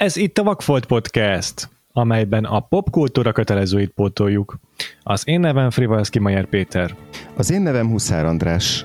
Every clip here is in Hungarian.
Ez itt a Vakfolt Podcast, amelyben a popkultúra kötelezőit pótoljuk. Az én nevem Frivalszki Majer Péter. Az én nevem Huszár András.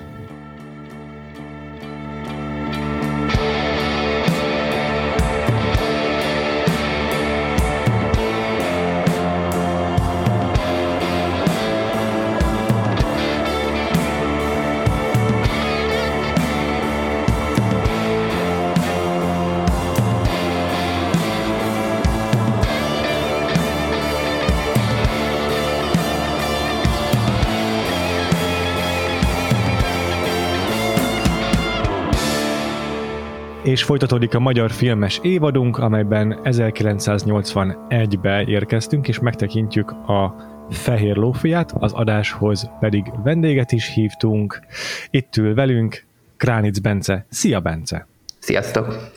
Folytatódik a magyar filmes évadunk, amelyben 1981-be érkeztünk, és megtekintjük a Fehér Lófiát, az adáshoz pedig vendéget is hívtunk. Itt ül velünk Kránic Bence. Szia, Bence! Sziasztok!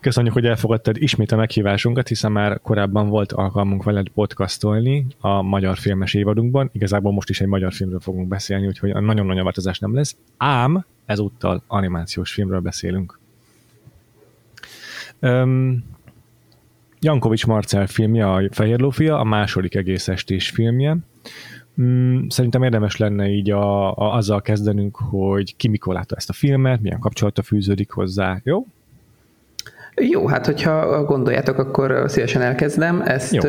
Köszönjük, hogy elfogadtad ismét a meghívásunkat, hiszen már korábban volt alkalmunk veled podcastolni a magyar filmes évadunkban. Igazából most is egy magyar filmről fogunk beszélni, úgyhogy nagyon nagy változás nem lesz. Ám ezúttal animációs filmről beszélünk. Um, Jankovics Marcel filmje, a Fehér Lófia, a második egész estés filmje. Um, szerintem érdemes lenne így a, a, azzal kezdenünk, hogy ki mikor látta ezt a filmet, milyen kapcsolata fűződik hozzá, jó? Jó, hát hogyha gondoljátok, akkor szívesen elkezdem. Ezt Jó.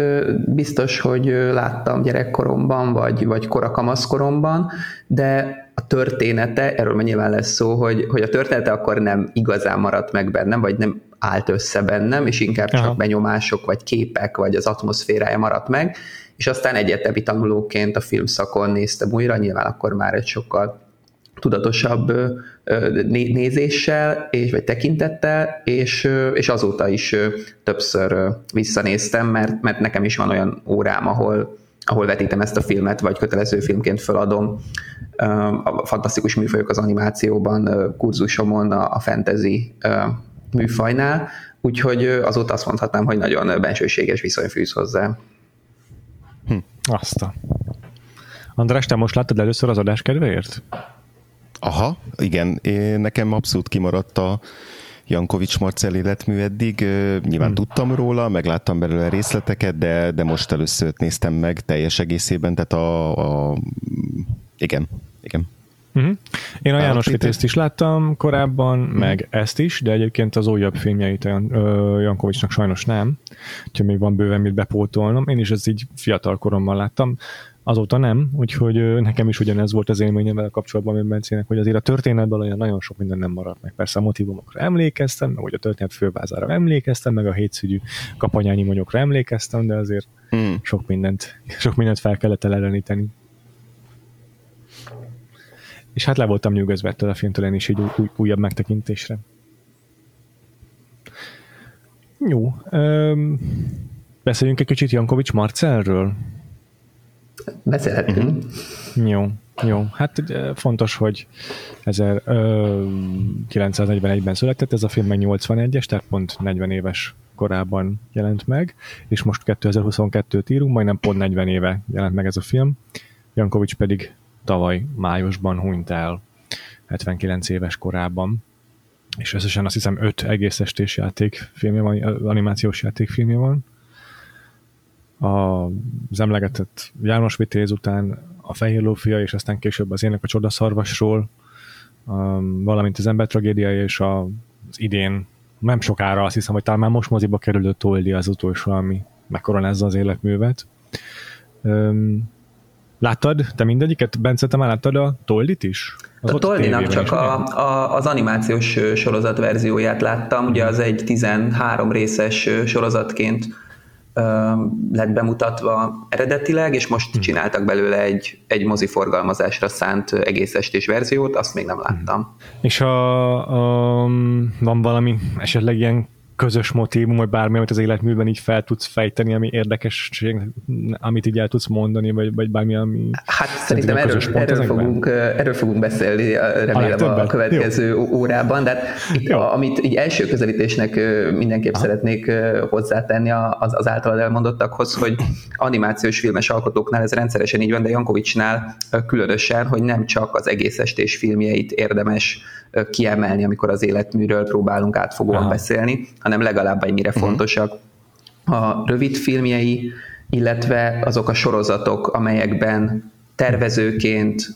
biztos, hogy láttam gyerekkoromban, vagy, vagy korakamaszkoromban, de története, erről nyilván lesz szó, hogy, hogy a története akkor nem igazán maradt meg bennem, vagy nem állt össze bennem, és inkább csak Aha. benyomások, vagy képek, vagy az atmoszférája maradt meg, és aztán egyetemi tanulóként a filmszakon néztem újra, nyilván akkor már egy sokkal tudatosabb nézéssel, és, vagy tekintettel, és, és azóta is többször visszanéztem, mert, mert nekem is van olyan órám, ahol, ahol vetítem ezt a filmet, vagy kötelező filmként feladom. A fantasztikus műfajok az animációban, kurzusomon, a fantasy műfajnál, úgyhogy azóta azt mondhatnám, hogy nagyon bensőséges viszony fűz hozzá. Hm, azt a... András, te most láttad először az adás kedvéért? Aha, igen. Én, nekem abszolút kimaradt a Jankovics Marcel életmű eddig. Nyilván hmm. tudtam róla, megláttam belőle részleteket, de, de most először néztem meg teljes egészében, tehát a, a igen, igen. Uh-huh. Én a János Vitézt is láttam korábban, uh-huh. meg ezt is, de egyébként az újabb filmjeit Jan, Jankovicsnak sajnos nem, úgyhogy még van bőven mit bepótolnom. Én is ezt így fiatal koromban láttam, azóta nem, úgyhogy nekem is ugyanez volt az élményem vele kapcsolatban, mint Bencének, hogy azért a történetben olyan nagyon sok minden nem maradt meg. Persze a motivumokra emlékeztem, meg hogy a történet fővázára emlékeztem, meg a hétszügyű kapanyányi monyokra emlékeztem, de azért mm. sok mindent, sok mindent fel kellett elereníteni és hát le voltam nyugodva ettől a filmtől én is egy új, újabb megtekintésre. Jó. Öm, beszéljünk egy kicsit Jankovics Marcelről? Beszélhetünk. Uh-huh. Jó. Jó, hát fontos, hogy 1941-ben született, ez a film meg 81-es, tehát pont 40 éves korában jelent meg, és most 2022-t írunk, majdnem pont 40 éve jelent meg ez a film. Jankovics pedig tavaly májusban hunyt el 79 éves korában, és összesen azt hiszem 5 egész estés játékfilmje van, animációs játékfilmje van. A, az emlegetett János Vitéz után a Fehér Lófia, és aztán később az Ének a Csodaszarvasról, um, valamint az ember tragédiája, és az idén nem sokára azt hiszem, hogy talán már most moziba kerülő Toldi az utolsó, ami megkoronázza az életművet. Um, Láttad te mindegyiket? Bence, te már láttad a Toldit is? Az a Toldinak csak a, a, az animációs sorozat verzióját láttam, ugye az egy 13 részes sorozatként lett bemutatva eredetileg, és most hmm. csináltak belőle egy, egy mozi forgalmazásra szánt egész estés verziót, azt még nem láttam. Hmm. És a, a, van valami esetleg ilyen közös motivum, vagy bármi, amit az életműben így fel tudsz fejteni, ami érdekesség, amit így el tudsz mondani, vagy, vagy bármi, ami... Hát szerintem erről, erről, fogunk, erről fogunk beszélni, remélem a, a következő Jó. órában, de hát itt, a, amit így első közelítésnek mindenképp Aha. szeretnék hozzátenni az, az általad elmondottakhoz, hogy animációs filmes alkotóknál ez rendszeresen így van, de Jankovicsnál különösen, hogy nem csak az egész estés filmjeit érdemes kiemelni, amikor az életműről próbálunk átfogóan Aha. beszélni, hanem legalább ennyire uh-huh. fontosak. A rövid filmjei, illetve azok a sorozatok, amelyekben tervezőként,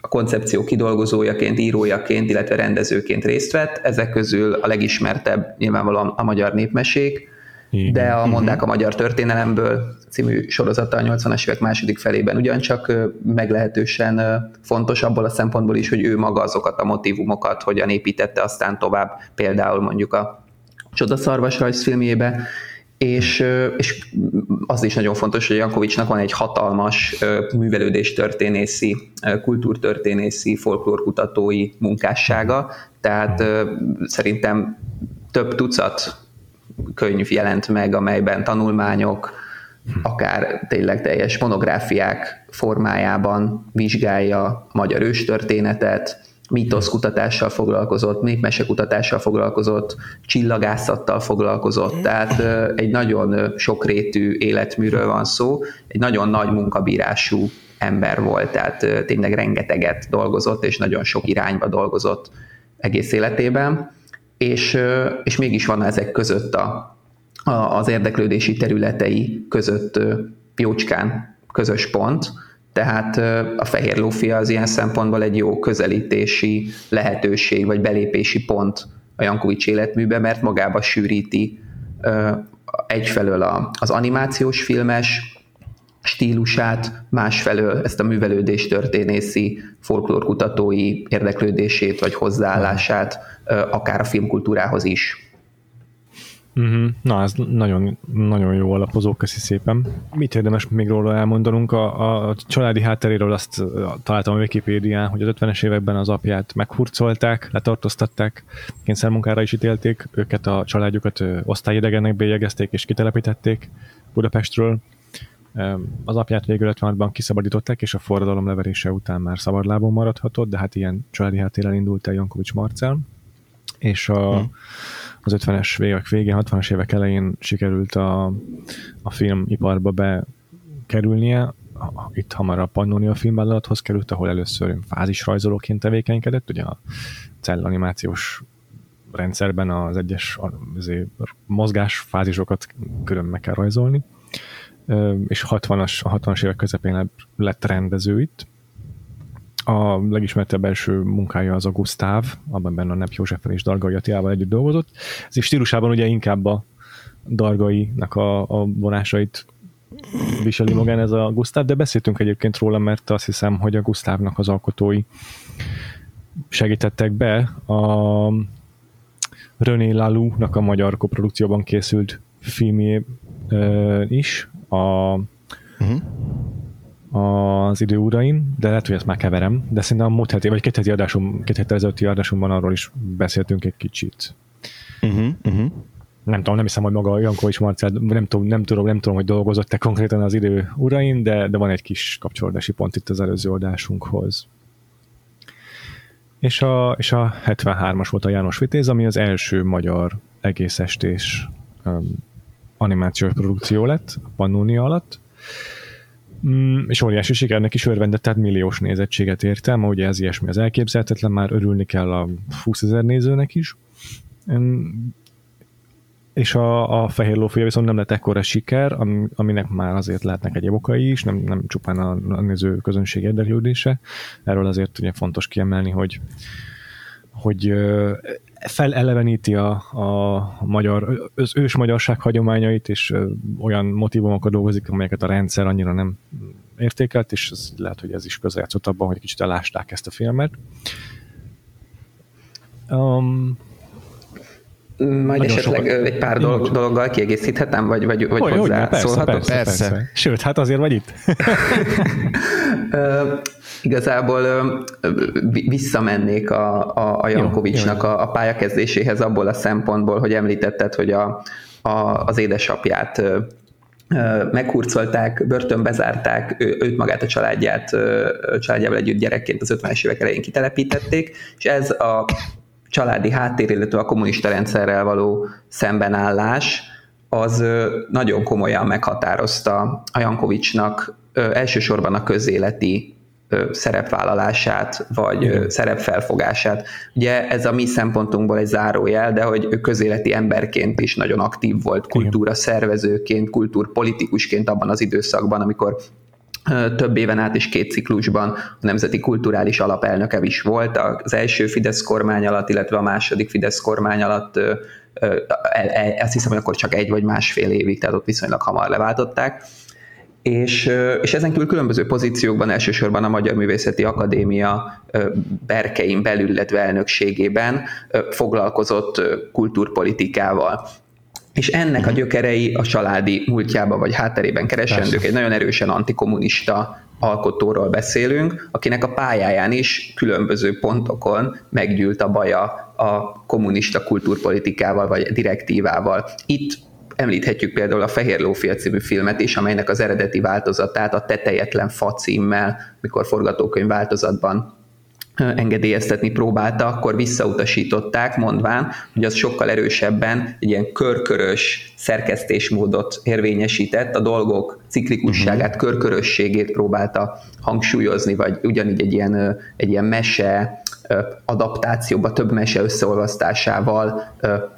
a koncepció kidolgozójaként, írójaként, illetve rendezőként részt vett. Ezek közül a legismertebb nyilvánvalóan a magyar népmesék, igen. de a Mondák a magyar történelemből című sorozata a 80-as évek második felében ugyancsak meglehetősen fontos abból a szempontból is, hogy ő maga azokat a motivumokat hogyan építette aztán tovább, például mondjuk a Csodaszarvas rajzfilmjébe, és, és az is nagyon fontos, hogy Jankovicsnak van egy hatalmas művelődés történészi, kultúrtörténészi, folklórkutatói munkássága, tehát szerintem több tucat könyv jelent meg, amelyben tanulmányok, akár tényleg teljes monográfiák formájában vizsgálja magyar őstörténetet, mítoszkutatással foglalkozott, népmesekutatással foglalkozott, csillagászattal foglalkozott, tehát egy nagyon sokrétű életműről van szó, egy nagyon nagy munkabírású ember volt, tehát tényleg rengeteget dolgozott, és nagyon sok irányba dolgozott egész életében, és, és mégis van ezek között a, a, az érdeklődési területei között jócskán közös pont, tehát a fehér lófia az ilyen szempontból egy jó közelítési lehetőség, vagy belépési pont a Jankovics életműbe, mert magába sűríti egyfelől az animációs filmes stílusát, másfelől ezt a művelődés történészi folklórkutatói érdeklődését vagy hozzáállását, akár a filmkultúrához is. Uh-huh. Na, ez nagyon, nagyon jó alapozó, köszi szépen. Mit érdemes még róla elmondanunk? A, a családi hátteréről azt találtam a Wikipédián, hogy az 50-es években az apját meghurcolták, letartóztatták, kényszermunkára is ítélték, őket a családjukat osztályidegennek bélyegezték és kitelepítették Budapestről. Az apját végül 56-ban kiszabadították, és a forradalom leverése után már szabadlábon maradhatott, de hát ilyen családi háttérrel indult el Jankovics Marcel, és a, hmm az 50-es évek végén, 60-as évek elején sikerült a, a filmiparba bekerülnie, itt hamar a Pannonia filmvállalathoz került, ahol először fázisrajzolóként tevékenykedett, ugye a animációs rendszerben az egyes mozgás fázisokat külön meg kell rajzolni, és 60-as, a 60-as évek közepén lett rendező itt, a legismertebb első munkája az a Gustav, abban a Nep Józseffel és Dargai Attilával együtt dolgozott. Ez is stílusában ugye inkább a Dargainak a, a vonásait viseli magán ez a Gustav, de beszéltünk egyébként róla, mert azt hiszem, hogy a Gustavnak az alkotói segítettek be. A René Lalou-nak a magyar koprodukcióban készült filmjé is, a uh-huh az idő urain, de lehet, hogy ezt már keverem, de szerintem a múlt heti, vagy két heti adásom, két heti ezelőtti adásunkban arról is beszéltünk egy kicsit. Uh-huh, uh-huh. Nem tudom, nem hiszem, hogy maga is Marcel, nem tudom, nem tudom, nem tudom, hogy dolgozott-e konkrétan az idő urain, de, de van egy kis kapcsolódási pont itt az előző adásunkhoz. És a, és a 73-as volt a János Vitéz, ami az első magyar egész estés um, animációs produkció lett a Pannonia alatt Mm, és óriási sikernek is örvendett, tehát milliós nézettséget értem, ugye ez ilyesmi az elképzelhetetlen, már örülni kell a 20 ezer nézőnek is. És a, a Fehér Lófia viszont nem lett ekkora siker, aminek már azért lehetnek egyéb okai is, nem, nem csupán a, a néző közönség érdeklődése. Erről azért ugye fontos kiemelni, hogy hogy feleleveníti a, a magyar, az ős magyarság hagyományait, és olyan motivumokat dolgozik, amelyeket a rendszer annyira nem értékelt, és ez, lehet, hogy ez is közrejátszott abban, hogy kicsit elásták ezt a filmet. Um, majd esetleg sokat... egy pár dolog, dologgal kiegészíthetem, vagy, vagy, vagy hogy, hozzá persze, szólhatok? Persze, persze, persze. Sőt, hát azért vagy itt. igazából visszamennék a, a, a Jankovicsnak a, a pályakezdéséhez abból a szempontból, hogy említetted, hogy a, a, az édesapját meghurcolták, börtönbe zárták, őt magát a családját, családjával együtt gyerekként az 50-es évek elején kitelepítették, és ez a családi háttér, illetve a kommunista rendszerrel való szembenállás, az nagyon komolyan meghatározta a Jankovicsnak elsősorban a közéleti szerepvállalását, vagy Igen. szerepfelfogását. Ugye ez a mi szempontunkból egy zárójel, de hogy ő közéleti emberként is nagyon aktív volt, kultúra szervezőként, kultúrpolitikusként abban az időszakban, amikor több éven át is két ciklusban a Nemzeti Kulturális Alapelnöke is volt, az első Fidesz kormány alatt, illetve a második Fidesz kormány alatt azt hiszem, hogy akkor csak egy vagy másfél évig, tehát ott viszonylag hamar leváltották. És, és ezen kívül különböző pozíciókban, elsősorban a Magyar Művészeti Akadémia berkein belül, illetve elnökségében foglalkozott kultúrpolitikával. És ennek a gyökerei a családi múltjában vagy hátterében keresendők, egy nagyon erősen antikommunista alkotóról beszélünk, akinek a pályáján is különböző pontokon meggyűlt a baja a kommunista kultúrpolitikával vagy direktívával. Itt említhetjük például a Fehér Lófia című filmet is, amelynek az eredeti változatát a Tetejetlen fa címmel, mikor forgatókönyv változatban engedélyeztetni próbálta, akkor visszautasították, mondván, hogy az sokkal erősebben egy ilyen körkörös szerkesztésmódot érvényesített, a dolgok ciklikusságát, uh-huh. körkörösségét próbálta hangsúlyozni, vagy ugyanígy egy ilyen, egy ilyen mese adaptációba, több mese összeolvasztásával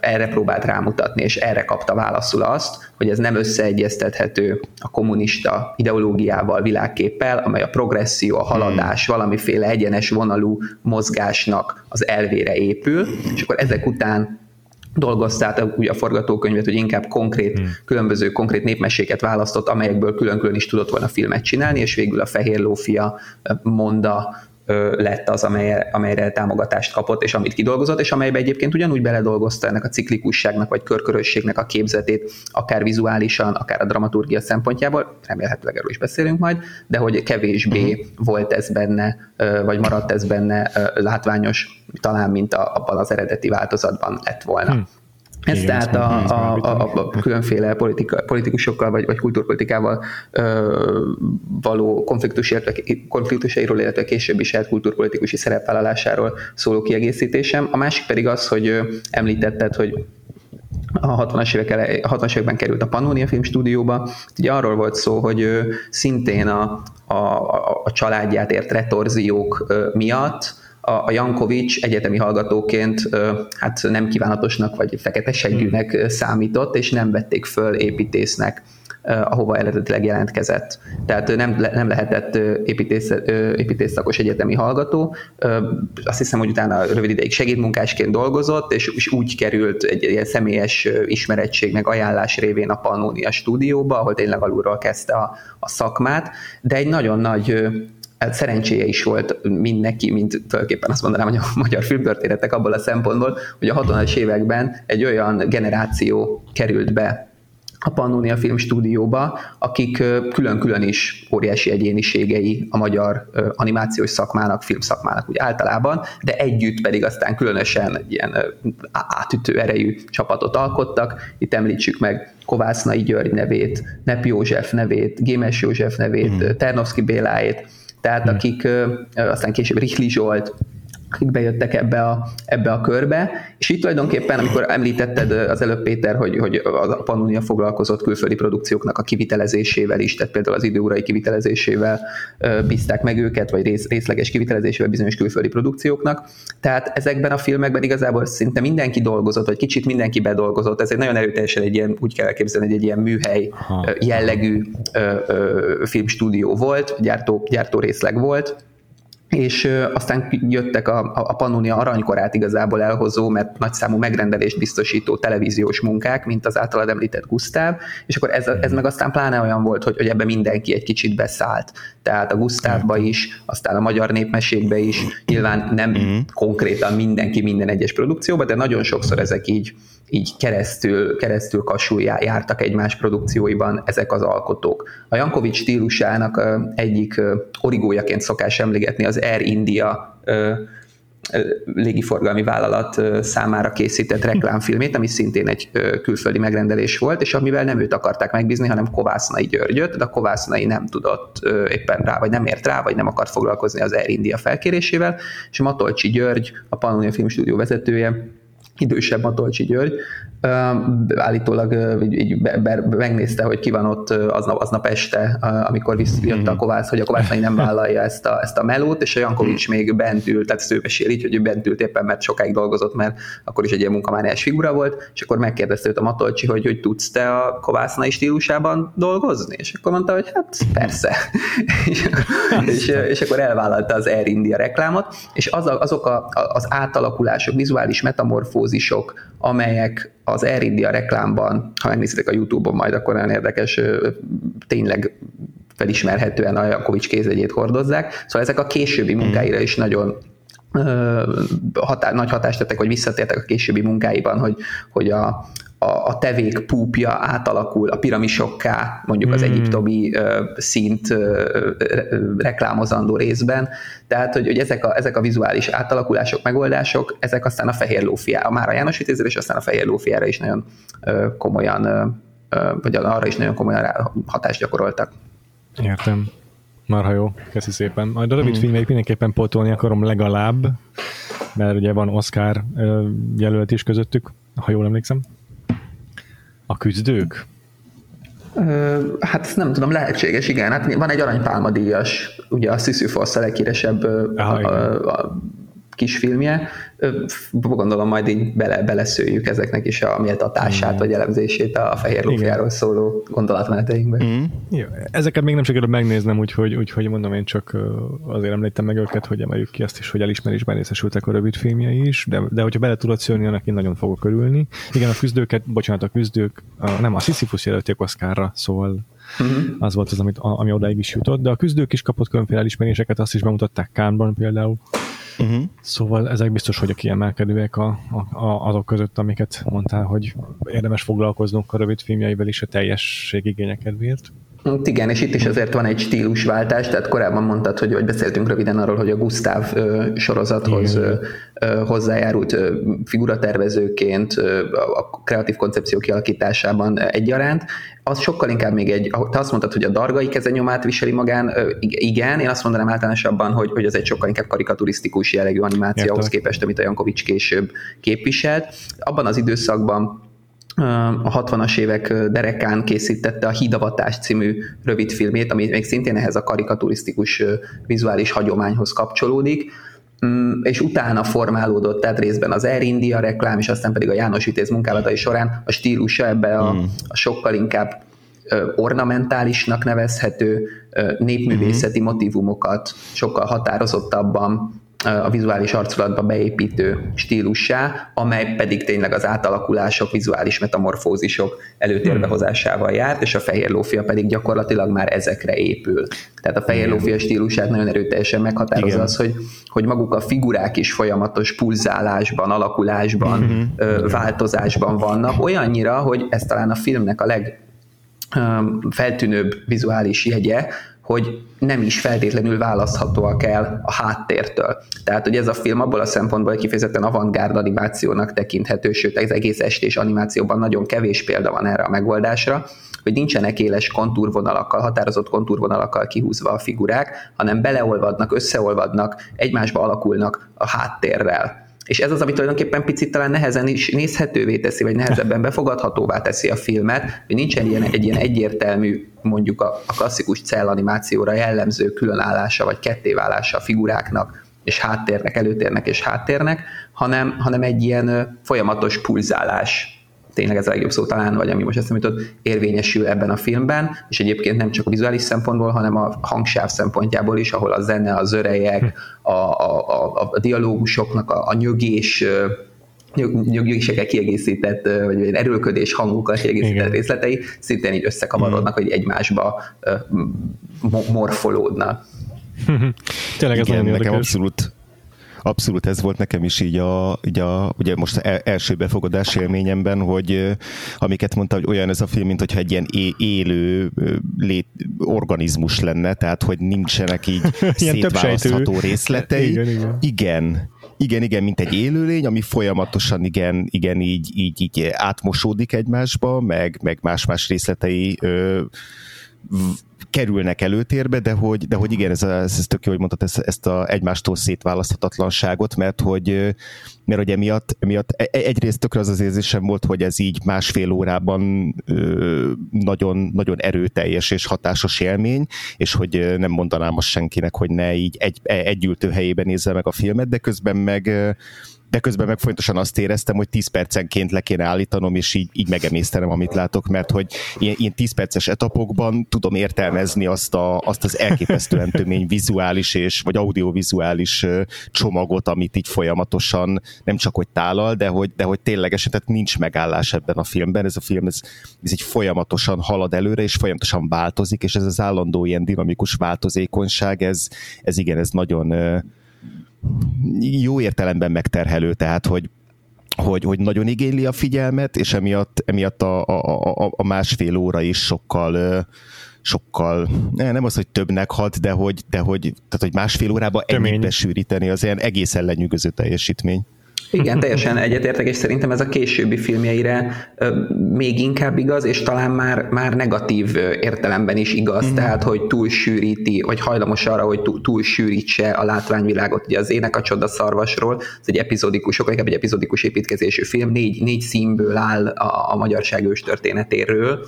erre próbált rámutatni, és erre kapta válaszul azt, hogy ez nem összeegyeztethető a kommunista ideológiával, világképpel, amely a progresszió, a haladás, hmm. valamiféle egyenes vonalú mozgásnak az elvére épül, és akkor ezek után dolgozták úgy a forgatókönyvet, hogy inkább konkrét, hmm. különböző konkrét népmeséket választott, amelyekből külön-külön is tudott volna filmet csinálni, és végül a Fehér Lófia Monda lett az, amelyre, amelyre támogatást kapott, és amit kidolgozott, és amelybe egyébként ugyanúgy beledolgozta ennek a ciklikusságnak, vagy körkörösségnek a képzetét, akár vizuálisan, akár a dramaturgia szempontjából, remélhetőleg erről is beszélünk majd, de hogy kevésbé uh-huh. volt ez benne, vagy maradt ez benne látványos, talán, mint a, abban az eredeti változatban lett volna. Hmm. Ez Igen, tehát a, a, a, a különféle politika, politikusokkal vagy, vagy kultúrpolitikával ö, való konfliktus, illetve, konfliktusairól, illetve később is saját kultúrpolitikusi szerepvállalásáról szóló kiegészítésem. A másik pedig az, hogy említetted, hogy a 60-as, évek ele, a 60 években került a Pannonia Filmstúdióba. Ugye arról volt szó, hogy szintén a, a, a családját ért retorziók miatt a Jankovics egyetemi hallgatóként hát nem kívánatosnak vagy fekete seggűnek számított, és nem vették föl építésznek ahova eredetileg jelentkezett. Tehát nem, nem lehetett építész, építészszakos egyetemi hallgató. Azt hiszem, hogy utána rövid ideig segédmunkásként dolgozott, és, és úgy került egy ilyen személyes ismerettség meg ajánlás révén a Pannonia stúdióba, ahol tényleg alulról kezdte a, a szakmát, de egy nagyon nagy Hát szerencséje is volt mindenki, mint tulajdonképpen azt mondanám, hogy a magyar filmtörténetek abból a szempontból, hogy a 60-as években egy olyan generáció került be a Pannonia Film Stúdióba, akik külön-külön is óriási egyéniségei a magyar animációs szakmának, filmszakmának úgy általában, de együtt pedig aztán különösen egy ilyen átütő erejű csapatot alkottak. Itt említsük meg Kovásznai György nevét, Nepi József nevét, Gémes József nevét, mm. Ternovszki Béláét, tehát hmm. akik aztán később Rihli Zsolt, akik bejöttek ebbe a, ebbe a körbe, és itt tulajdonképpen, amikor említetted az előbb Péter, hogy, hogy a Pannonia foglalkozott külföldi produkcióknak a kivitelezésével is, tehát például az időurai kivitelezésével bízták meg őket, vagy rész, részleges kivitelezésével bizonyos külföldi produkcióknak. Tehát ezekben a filmekben igazából szinte mindenki dolgozott, vagy kicsit mindenki bedolgozott. Ez egy nagyon erőteljesen egy ilyen, úgy kell elképzelni, hogy egy ilyen műhely jellegű filmstúdió volt, gyártó, gyártó részleg volt, és aztán jöttek a, a Pannonia aranykorát igazából elhozó, mert nagyszámú megrendelést biztosító televíziós munkák, mint az általad említett Gusztáv, és akkor ez, ez meg aztán pláne olyan volt, hogy, hogy ebbe mindenki egy kicsit beszállt. Tehát a Gusztávba is, aztán a magyar népmesékbe is, nyilván nem mm-hmm. konkrétan mindenki minden egyes produkcióba, de nagyon sokszor ezek így, így keresztül, keresztül kasul jártak egymás produkcióiban ezek az alkotók. A Jankovics stílusának egyik origójaként szokás emlegetni az Air India légiforgalmi vállalat számára készített reklámfilmét, ami szintén egy külföldi megrendelés volt, és amivel nem őt akarták megbízni, hanem Kovásznai Györgyöt, de a Kovásznai nem tudott éppen rá, vagy nem ért rá, vagy nem akart foglalkozni az Air India felkérésével, és Matolcsi György, a Pannonia Filmstúdió vezetője, idősebb Matolcsi György, állítólag így, megnézte, hogy ki van ott aznap, aznap este, amikor visszajött a Kovács, hogy a Kovács nem vállalja ezt a, ezt a melót, és a Jankovics még bent ült, tehát szővesél így, hogy ő bent ült éppen, mert sokáig dolgozott, mert akkor is egy ilyen munkamániás figura volt, és akkor megkérdezte őt a Matolcsi, hogy, hogy tudsz te a Kovásznai stílusában dolgozni? És akkor mondta, hogy hát persze. és, és, és, akkor elvállalta az Air India reklámot, és az a, azok a, az átalakulások, vizuális metamorfózisok, amelyek az Air India reklámban, ha megnézitek a Youtube-on majd, akkor nagyon érdekes, tényleg felismerhetően a Jakovics kézegyét hordozzák. Szóval ezek a későbbi munkáira is nagyon hatá, nagy hatást tettek, vagy visszatértek a későbbi munkáiban, hogy, hogy a, a, a tevék púpja átalakul a piramisokká, mondjuk az hmm. egyiptomi uh, szint uh, reklámozandó részben. Tehát, hogy, hogy ezek, a, ezek a vizuális átalakulások, megoldások, ezek aztán a fehér lófiára, már a János Vitézre, és aztán a fehér lófiára is nagyon uh, komolyan, uh, vagy arra is nagyon komolyan hatást gyakoroltak. Értem. Marha jó, köszi szépen. Majd a rövid hmm. filmjeit mindenképpen pótolni akarom legalább, mert ugye van Oscar jelölt is közöttük, ha jól emlékszem. A küzdők? Hát nem tudom, lehetséges, igen. Hát van egy aranypálma díjas, ugye a Sisyphos a leghíresebb Aha, a, a, kisfilmje, gondolom majd így bele, beleszőjük ezeknek is a méltatását, mm. vagy elemzését a fehér lófiáról szóló gondolatmeneteinkbe. Mm. Jó, ezeket még nem sikerült megnéznem, úgyhogy, úgyhogy mondom, én csak azért említem meg őket, hogy emeljük ki azt is, hogy elismerésben részesültek a rövid filmjei is, de, de hogyha bele tudod szólni, annak én nagyon fogok örülni. Igen, a küzdőket, bocsánat, a küzdők, a, nem, a Sisyphus jelölték Oscarra, szóval Uh-huh. Az volt az, amit, ami odáig is jutott, de a küzdők is kapott különféle elismeréseket, azt is bemutatták Kánban például. Uh-huh. Szóval ezek biztos, hogy a kiemelkedőek a, a, a, azok között, amiket mondtál, hogy érdemes foglalkoznunk a rövid filmjeivel is a teljesség igénye kedvéért. Hát igen, és itt is azért van egy stílusváltás, tehát korábban mondtad, hogy vagy beszéltünk röviden arról, hogy a Gustav ö, sorozathoz ö, ö, hozzájárult ö, figuratervezőként ö, a kreatív koncepció kialakításában egyaránt. Az sokkal inkább még egy, te azt mondtad, hogy a dargai kezenyomát viseli magán, igen, én azt mondanám általánosabban, hogy, hogy az egy sokkal inkább karikaturisztikus jellegű animáció ahhoz képest, amit a Jankovics később képviselt. Abban az időszakban a 60-as évek derekán készítette a Hídavatás című rövidfilmét, ami még szintén ehhez a karikaturisztikus vizuális hagyományhoz kapcsolódik, és utána formálódott, tehát részben az Air India reklám, és aztán pedig a János Vitéz munkálatai során a stílusa ebbe a, hmm. a sokkal inkább ornamentálisnak nevezhető népművészeti mm-hmm. motivumokat sokkal határozottabban a vizuális arculatba beépítő stílussá, amely pedig tényleg az átalakulások, vizuális metamorfózisok előtérbe hmm. hozásával járt, és a fehér lófia pedig gyakorlatilag már ezekre épül. Tehát a fehér lófia stílusát nagyon erőteljesen meghatározza az, hogy, hogy maguk a figurák is folyamatos pulzálásban, alakulásban, ö, változásban vannak, olyannyira, hogy ez talán a filmnek a leg feltűnőbb vizuális jegye, hogy nem is feltétlenül választhatóak el a háttértől. Tehát, hogy ez a film abból a szempontból kifejezetten avantgárd animációnak tekinthető, sőt, az egész estés animációban nagyon kevés példa van erre a megoldásra, hogy nincsenek éles kontúrvonalakkal, határozott kontúrvonalakkal kihúzva a figurák, hanem beleolvadnak, összeolvadnak, egymásba alakulnak a háttérrel. És ez az, ami tulajdonképpen picit talán nehezen is nézhetővé teszi, vagy nehezebben befogadhatóvá teszi a filmet, hogy nincsen ilyen, egy ilyen egyértelmű, mondjuk a, a klasszikus cellanimációra jellemző különállása, vagy kettéválása a figuráknak, és háttérnek, előtérnek és háttérnek, hanem, hanem egy ilyen folyamatos pulzálás tényleg ez a legjobb szó talán, vagy ami most eszembe jutott, érvényesül ebben a filmben, és egyébként nem csak a vizuális szempontból, hanem a hangsáv szempontjából is, ahol a zene, az örejek, a, a, a, a dialógusoknak a, a nyögés, nyögésekkel kiegészített, vagy erőlködés hangukkal kiegészített Igen. részletei szintén így összekavarodnak, hogy egymásba morfolódnak. Tényleg ez Igen, nekem abszolút Abszolút ez volt nekem is így a, így a ugye most első befogadás élményemben, hogy amiket mondta, hogy olyan ez a film, mint hogyha egy ilyen élő lét, organizmus lenne, tehát hogy nincsenek így szétválasztható részletei. igen, igen. igen, igen, igen, mint egy élőlény, ami folyamatosan igen, igen így, így, így átmosódik egymásba, meg, meg más-más részletei ö, kerülnek előtérbe, de hogy, de hogy igen, ez, a, ez tök jó, hogy mondtad ezt, ezt a egymástól szétválaszthatatlanságot, mert hogy, mert hogy emiatt, emiatt e, e, egyrészt tökre az az érzésem volt, hogy ez így másfél órában nagyon, nagyon erőteljes és hatásos élmény, és hogy nem mondanám azt senkinek, hogy ne így egy, egy ültőhelyében nézze meg a filmet, de közben meg de közben meg fontosan azt éreztem, hogy 10 percenként le kéne állítanom, és így, így megemésztenem, amit látok, mert hogy ilyen, ilyen 10 perces etapokban tudom értelmezni azt, a, azt az elképesztően tömény vizuális és vagy audiovizuális csomagot, amit így folyamatosan nem csak hogy tálal, de hogy, de hogy ténylegesen, tehát nincs megállás ebben a filmben. Ez a film, ez, ez így folyamatosan halad előre, és folyamatosan változik, és ez az állandó ilyen dinamikus változékonyság, ez, ez igen, ez nagyon jó értelemben megterhelő, tehát hogy hogy, hogy nagyon igényli a figyelmet, és emiatt, emiatt a, a, a, a másfél óra is sokkal sokkal, nem az, hogy többnek hat, de hogy, de hogy, tehát, hogy másfél órába ennyit besűríteni, az ilyen egészen lenyűgöző teljesítmény. Igen, teljesen egyetértek, és szerintem ez a későbbi filmjeire még inkább igaz, és talán már, már negatív értelemben is igaz, mm. tehát hogy túlsűríti, vagy hajlamos arra, hogy túlsűrítse a látványvilágot. Ugye az Ének a csoda szarvasról, ez egy epizódikus, sokkal inkább egy epizódikus építkezésű film, négy, négy színből áll a, a magyarság ős történetéről,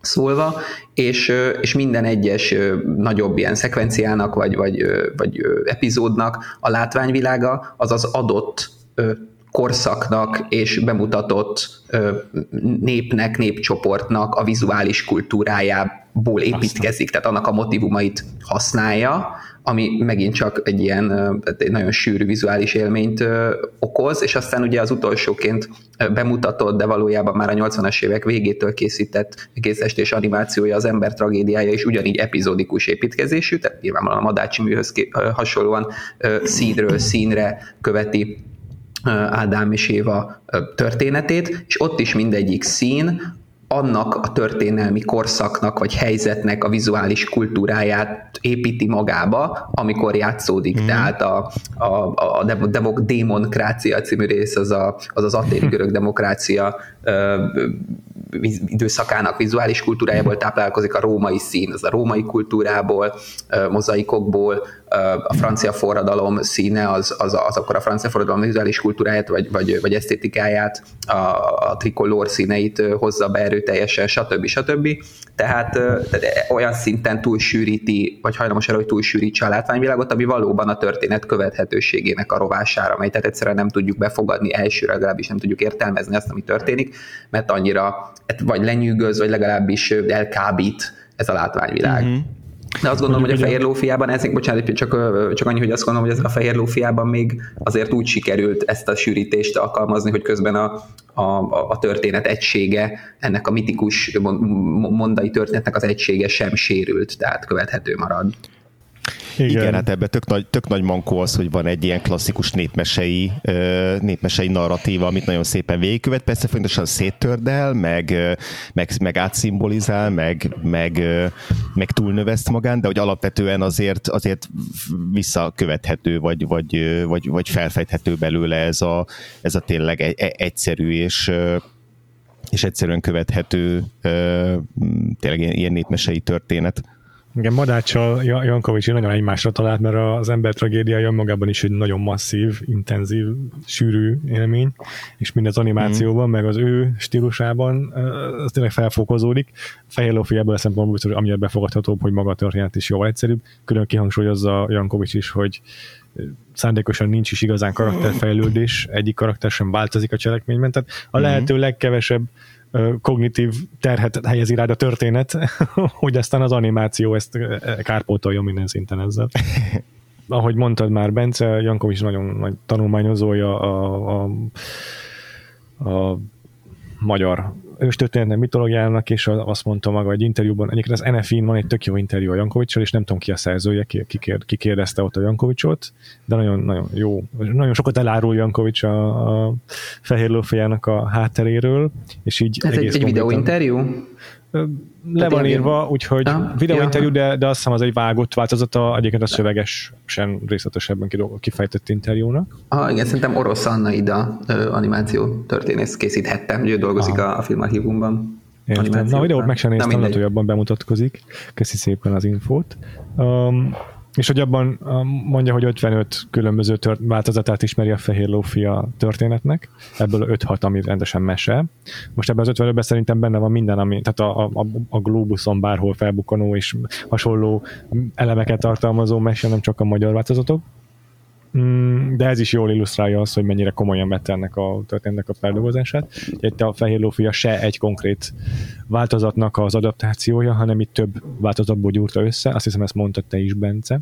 szólva, és, és minden egyes nagyobb ilyen szekvenciának, vagy, vagy, vagy epizódnak a látványvilága az az adott korszaknak és bemutatott népnek, népcsoportnak a vizuális kultúrájából építkezik, tehát annak a motivumait használja, ami megint csak egy ilyen egy nagyon sűrű vizuális élményt okoz, és aztán ugye az utolsóként bemutatott, de valójában már a 80-as évek végétől készített készestés animációja, az ember tragédiája is ugyanígy epizódikus építkezésű, tehát nyilvánvalóan a Madácsi műhöz hasonlóan színről színre követi Ádám és Éva történetét, és ott is mindegyik szín annak a történelmi korszaknak vagy helyzetnek a vizuális kultúráját építi magába, amikor játszódik. Mm. Tehát a, a, a demok, démonkrácia című rész az a, az, az aténi görög demokrácia ö, időszakának vizuális kultúrájából táplálkozik, a római szín, az a római kultúrából, mozaikokból, a francia forradalom színe az, az, az akkor a francia forradalom vizuális kultúráját vagy, vagy, vagy esztétikáját, a, a trikolór színeit hozza be erőteljesen, stb. stb. Tehát, tehát olyan szinten túlsűríti, vagy hajlamos arra, hogy túlsűrítse a látványvilágot, ami valóban a történet követhetőségének a rovására megy. Tehát egyszerűen nem tudjuk befogadni elsőre, legalábbis nem tudjuk értelmezni azt, ami történik, mert annyira vagy lenyűgöz, vagy legalábbis elkábít ez a látványvilág. Mm-hmm. De azt gondolom, hogy a fehér lófiában, ez, bocsánat, csak, csak annyi, hogy azt gondolom, hogy ez a fehér lófiában még azért úgy sikerült ezt a sűrítést alkalmazni, hogy közben a, a, a történet egysége, ennek a mitikus mondai történetnek az egysége sem sérült, tehát követhető marad. Igen. Igen, hát ebben tök nagy, tök nagy mankó az, hogy van egy ilyen klasszikus népmesei, népmesei narratíva, amit nagyon szépen végigkövet. Persze fontosan széttördel, meg, meg, meg átszimbolizál, meg, meg, meg túlnöveszt magán, de hogy alapvetően azért, azért visszakövethető, vagy, vagy, vagy, vagy felfejthető belőle ez a, ez a tényleg egyszerű és és egyszerűen követhető tényleg ilyen népmesei történet. Igen, Madáccsal Jankovics nagyon egymásra talált, mert az ember tragédiája önmagában is egy nagyon masszív, intenzív, sűrű élmény, és mind az animációban, mm. meg az ő stílusában az tényleg felfokozódik. Fehér Lófi ebből a szempontból biztos, amiért befogadhatóbb, hogy maga a történet is jóval egyszerűbb. Külön kihangsúlyozza Jankovics is, hogy szándékosan nincs is igazán karakterfejlődés, egyik karakter sem változik a cselekményben, tehát a mhm. lehető legkevesebb kognitív terhet helyezi rád a történet, hogy aztán az animáció ezt kárpótoljon minden szinten ezzel. Ahogy mondtad már, Bence, Jankovics nagyon nagy tanulmányozója a, a, a magyar őstörténetnek, mitológiának, és azt mondta maga egy interjúban, egyébként az NFI-n van egy tök jó interjú a Jankovicsal, és nem tudom ki a szerzője, ki, ki, kér, ki kérdezte ott a Jankovicsot, de nagyon, nagyon jó, nagyon sokat elárul Jankovics a, a Fehér Lófejának a hátteréről, és így Ez egész egy, egy videóinterjú? Le van írva, úgyhogy ah, videóinterjú, ja. de, de azt hiszem az egy vágott változata, egyébként a szöveges sem részletesebben kifejtett interjúnak. Ah, igen, szerintem Orosz Anna Ida animáció történész készíthette, hogy ő dolgozik ah. a, a filmarchívumban. Értem. Na, videót meg sem néztem, lehet, hogy abban bemutatkozik. Köszi szépen az infót. Um, és hogy abban mondja, hogy 55 különböző tört, változatát ismeri a Fehér Lófia történetnek, ebből 5-6, ami rendesen mese. Most ebben az 55-ben szerintem benne van minden, ami, tehát a, a, a globuson bárhol felbukkanó és hasonló elemeket tartalmazó mese, nem csak a magyar változatok. Mm, de ez is jól illusztrálja azt, hogy mennyire komolyan vette ennek a történetnek a feldolgozását. Itt a Fehér Lófia se egy konkrét változatnak az adaptációja, hanem itt több változatból gyúrta össze, azt hiszem ezt mondta te is, Bence.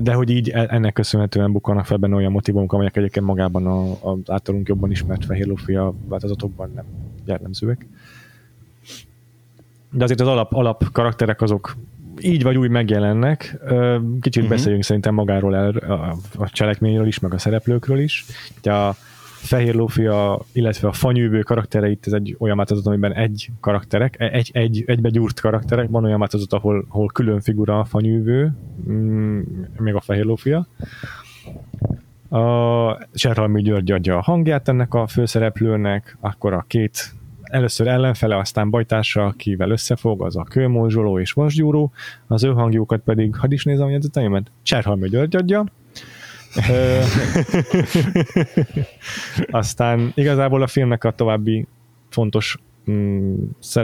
De hogy így e- ennek köszönhetően bukkanak fel benne olyan motivumok, amelyek egyébként magában az általunk jobban ismert Fehér Lófia változatokban nem jellemzőek. De azért az alap, alap karakterek azok így vagy úgy megjelennek. Kicsit uh-huh. beszéljünk szerintem magáról el, a, a cselekményről is, meg a szereplőkről is. a Fehér Lófia, illetve a fanyűvő karaktereit, ez egy olyan változat, amiben egy karakterek, egy, egy, egybe gyúrt karakterek, van olyan változat, ahol, ahol külön figura a fanyűvő, mm, még a Fehér Lófia. A Cserhalmi György adja a hangját ennek a főszereplőnek, akkor a két először ellenfele, aztán bajtársa, akivel összefog, az a kőmorzsoló és vasgyúró, az ő hangjukat pedig, hadd is nézem a jegyzeteimet, Cserhalmi György adja, aztán igazából a filmnek a további fontos mm,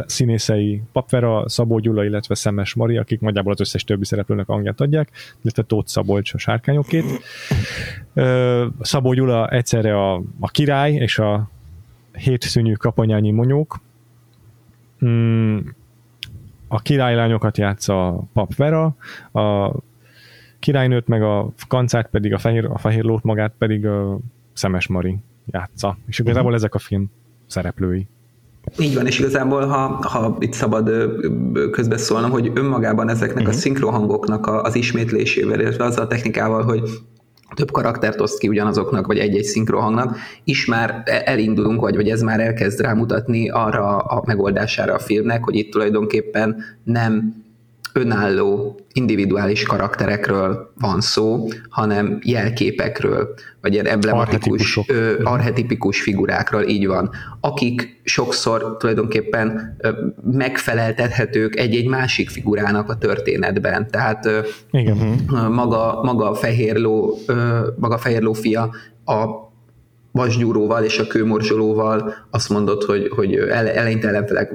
színészei Papvera, Szabó Gyula, illetve Szemes Mari, akik nagyjából az összes többi szereplőnek hangját adják, illetve Tóth Szabolcs a sárkányokét. Szabó Gyula egyszerre a, a király és a hétszűnyű kapanyányi monyók. Mm, a királylányokat játsza Pap Vera, a királynőt meg a kancát pedig, a fehér, a fehér lót magát pedig a Szemes Mari játsza. És igazából ezek a film szereplői. Így van, és igazából, ha, ha itt szabad közbeszólnom, hogy önmagában ezeknek uh-huh. a szinkrohangoknak az ismétlésével, illetve azzal a technikával, hogy több karaktert oszt ki ugyanazoknak, vagy egy-egy szinkrohangnak, is már elindulunk, vagy, vagy ez már elkezd rámutatni arra a megoldására a filmnek, hogy itt tulajdonképpen nem önálló, individuális karakterekről van szó, hanem jelképekről, vagy ilyen emblematikus, ö, arhetipikus figurákról, így van, akik sokszor tulajdonképpen ö, megfeleltethetők egy-egy másik figurának a történetben. Tehát ö, Igen. maga, maga a fehér ló, ö, maga a fehér ló fia a vasgyúróval és a kőmorzsolóval azt mondod, hogy, hogy eleinte ellenfelek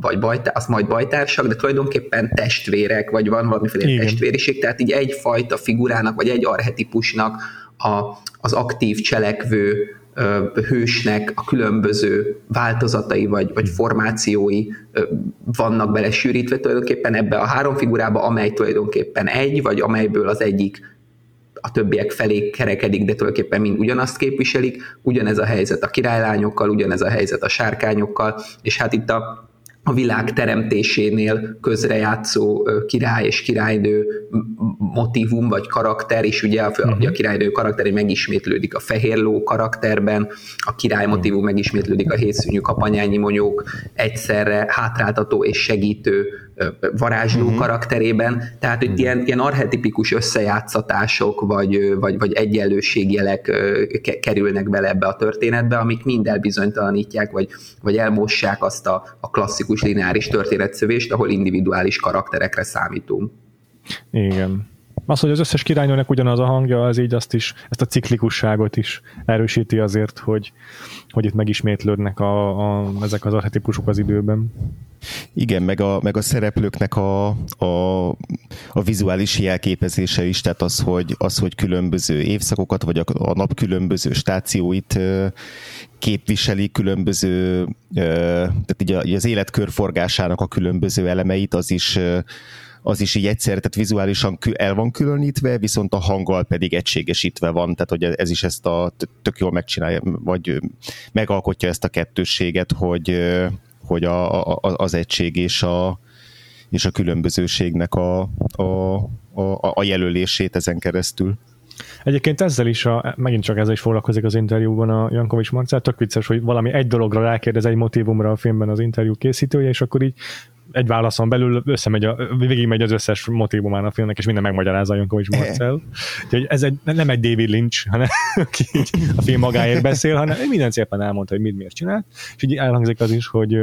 vagy bajtár, azt majd bajtársak, de tulajdonképpen testvérek, vagy van valamiféle Igen. testvériség, tehát így egyfajta figurának, vagy egy arhetipusnak a, az aktív, cselekvő hősnek a különböző változatai vagy, vagy formációi vannak belesűrítve tulajdonképpen ebbe a három figurába, amely tulajdonképpen egy, vagy amelyből az egyik a többiek felé kerekedik, de tulajdonképpen mind ugyanazt képviselik. Ugyanez a helyzet a királylányokkal, ugyanez a helyzet a sárkányokkal, és hát itt a a világ teremtésénél közrejátszó király és királynő motivum vagy karakter, és ugye a, uh-huh. a királynő karakter megismétlődik a fehér ló karakterben, a király motivum megismétlődik a hétszűnyű kapanyányi monyók egyszerre hátráltató és segítő varázsló uh-huh. karakterében, tehát hogy uh-huh. ilyen, ilyen arhetipikus összejátszatások vagy, vagy, vagy egyenlőségjelek kerülnek bele ebbe a történetbe, amik mind elbizonytalanítják, vagy, vagy elmossák azt a, a klasszikus lineáris történetszövést, ahol individuális karakterekre számítunk. Igen. Az, hogy az összes királynőnek ugyanaz a hangja, az így azt is, ezt a ciklikusságot is erősíti azért, hogy, hogy itt megismétlődnek a, a, ezek az arhetipusok az időben. Igen, meg a, meg a szereplőknek a, a, a vizuális jelképezése is, tehát az, hogy, az, hogy különböző évszakokat, vagy a, a nap különböző stációit képviseli különböző, tehát így az életkörforgásának a különböző elemeit, az is az is így egyszer, tehát vizuálisan el van különítve, viszont a hanggal pedig egységesítve van, tehát hogy ez is ezt a tök jól megcsinálja, vagy megalkotja ezt a kettősséget, hogy, hogy a, a, az egység és a, és a különbözőségnek a, a, a, a jelölését ezen keresztül. Egyébként ezzel is, a, megint csak ezzel is foglalkozik az interjúban a Jankovics Marcel, tök vicces, hogy valami egy dologra rákérdez egy motivumra a filmben az interjú készítője, és akkor így egy válaszon belül összemegy, a, végig megy az összes motivumán a filmnek, és minden megmagyarázza Jankovics Marcel. Úgyhogy ez egy, nem egy David Lynch, hanem aki így a film magáért beszél, hanem minden szépen elmondta, hogy mit miért csinált, és így elhangzik az is, hogy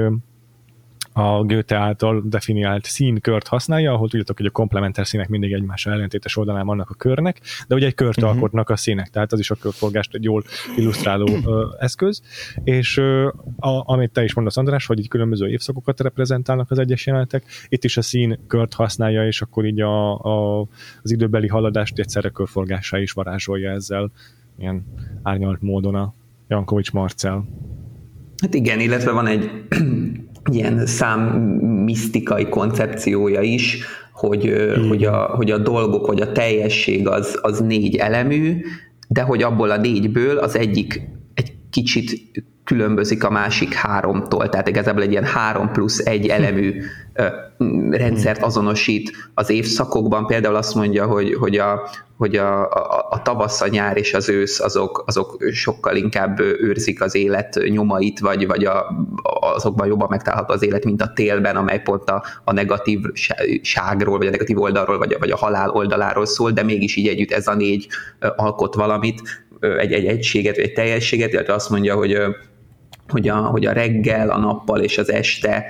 a Goethe által definiált színkört használja, ahol tudjátok, hogy a komplementer színek mindig egymással ellentétes oldalán vannak a körnek, de ugye egy kört uh-huh. alkotnak a színek, tehát az is a körforgást egy jól illusztráló ö, eszköz, és ö, a, amit te is mondasz, András, hogy így különböző évszakokat reprezentálnak az egyes jelenetek, itt is a szín kört használja, és akkor így a, a, az időbeli haladást egyszerre körforgássá is varázsolja ezzel ilyen árnyalt módon a Jankovics Marcel. Hát igen, illetve van egy ilyen szám misztikai koncepciója is, hogy, hogy, a, hogy a dolgok, vagy a teljesség az, az négy elemű, de hogy abból a négyből az egyik egy kicsit különbözik a másik háromtól, tehát igazából egy ilyen három plusz egy elemű rendszert azonosít az évszakokban. Például azt mondja, hogy, hogy, a, hogy a, a, a tavasz, a nyár és az ősz azok, azok sokkal inkább őrzik az élet nyomait, vagy, vagy a, azokban jobban megtalálható az élet, mint a télben, amely pont a, a negatív ságról, vagy a negatív oldalról, vagy vagy a halál oldaláról szól, de mégis így együtt ez a négy alkot valamit, egy, egy egységet, vagy egy teljességet, illetve azt mondja, hogy hogy a, hogy a reggel, a nappal és az este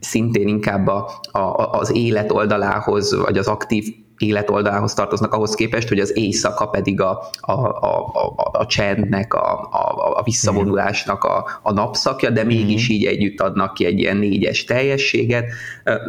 szintén inkább a, a, az élet oldalához, vagy az aktív életoldalához tartoznak ahhoz képest, hogy az éjszaka pedig a, a, a, a, a csendnek, a, a, a visszavonulásnak a, a napszakja, de mégis mhm. így együtt adnak ki egy ilyen négyes teljességet.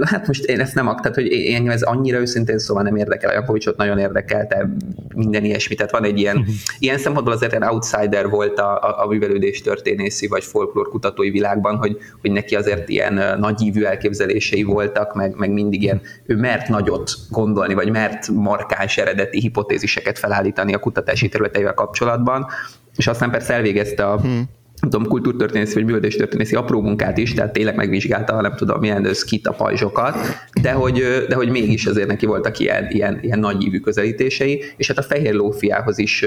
Hát most én ezt nem tehát hogy engem ez annyira őszintén szóval nem érdekel, Jankovicsot nagyon érdekelte minden ilyesmi, tehát van egy ilyen, uh-huh. ilyen szempontból azért egy outsider volt a, a, a művelődés történészi vagy folklór kutatói világban, hogy, hogy neki azért ilyen nagyívű elképzelései voltak, meg, meg mindig ilyen, ő mert nagyot gondolni, vagy mert markáns eredeti hipotéziseket felállítani a kutatási területeivel kapcsolatban, és aztán persze elvégezte a hmm nem tudom, kultúrtörténészi vagy művelődéstörténészi apró munkát is, tehát tényleg megvizsgálta, nem tudom, milyen skit a pajzsokat, de hogy, de hogy mégis azért neki voltak ilyen, ilyen, ilyen nagy ívű közelítései, és hát a fehér lófiához is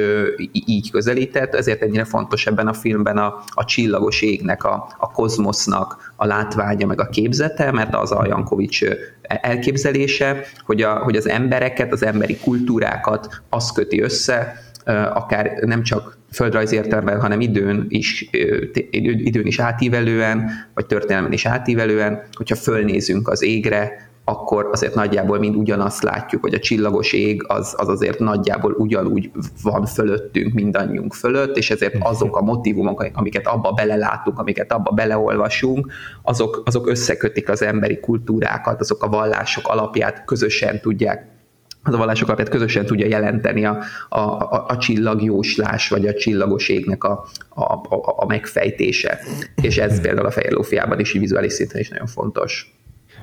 így közelített, ezért ennyire fontos ebben a filmben a, a csillagos égnek, a, a kozmosznak a látványa, meg a képzete, mert az a Jankovics elképzelése, hogy, a, hogy az embereket, az emberi kultúrákat az köti össze, akár nem csak földrajzi értelemben, hanem időn is, időn is átívelően, vagy történelmen is átívelően, hogyha fölnézünk az égre, akkor azért nagyjából mind ugyanazt látjuk, hogy a csillagos ég az, az azért nagyjából ugyanúgy van fölöttünk, mindannyiunk fölött, és ezért azok a motivumok, amiket abba belelátunk, amiket abba beleolvasunk, azok, azok összekötik az emberi kultúrákat, azok a vallások alapját közösen tudják az a vallások alapját közösen tudja jelenteni a, a, a, a csillagjóslás, vagy a csillagos égnek a, a, a, a megfejtése. És ez például a fehér lófiában is vizuális szinten is nagyon fontos.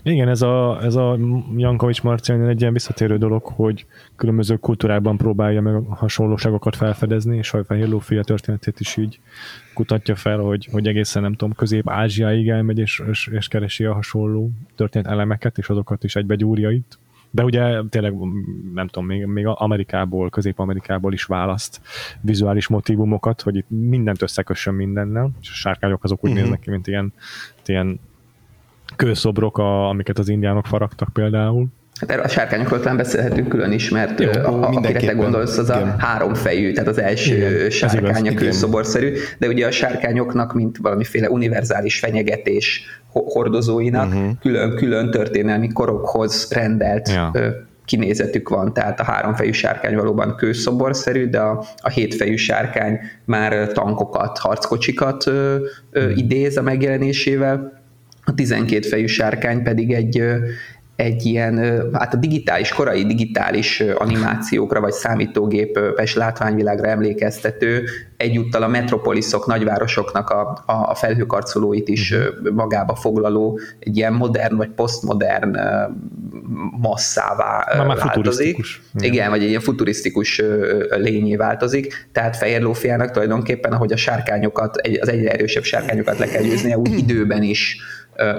Igen, ez a, ez a Jankovics Marciani egy ilyen visszatérő dolog, hogy különböző kultúrákban próbálja meg a hasonlóságokat felfedezni, és a Fehér Lófia történetét is így kutatja fel, hogy, hogy egészen nem tudom, Közép-Ázsiáig elmegy, és, és, és keresi a hasonló történet elemeket, és azokat is egybe itt. De ugye tényleg, nem tudom, még, még Amerikából, Közép-Amerikából is választ vizuális motivumokat, hogy itt mindent összekössön mindennel, és a sárkányok azok úgy uh-huh. néznek ki, mint ilyen, ilyen kőszobrok, a, amiket az indiánok faragtak például. Hát erről a sárkányokról talán beszélhetünk külön is, mert Jó, a, akire te gondolsz, az igen. a háromfejű, tehát az első igen, sárkány a kőszoborszerű, de ugye a sárkányoknak, mint valamiféle univerzális fenyegetés hordozóinak uh-huh. külön-külön történelmi korokhoz rendelt ja. kinézetük van, tehát a háromfejű sárkány valóban kőszoborszerű, de a, a hétfejű sárkány már tankokat, harckocsikat ö, ö, uh-huh. idéz a megjelenésével, a 12 fejű sárkány pedig egy, egy ilyen, hát a digitális, korai digitális animációkra, vagy számítógépes látványvilágra emlékeztető, egyúttal a metropoliszok, nagyvárosoknak a, a felhőkarcolóit is magába foglaló, egy ilyen modern vagy posztmodern masszává már változik. Igen. Igen, vagy egy ilyen futurisztikus lényé változik, tehát Fehér Lófiának tulajdonképpen, ahogy a sárkányokat, az egyre erősebb sárkányokat le kell győznie, úgy időben is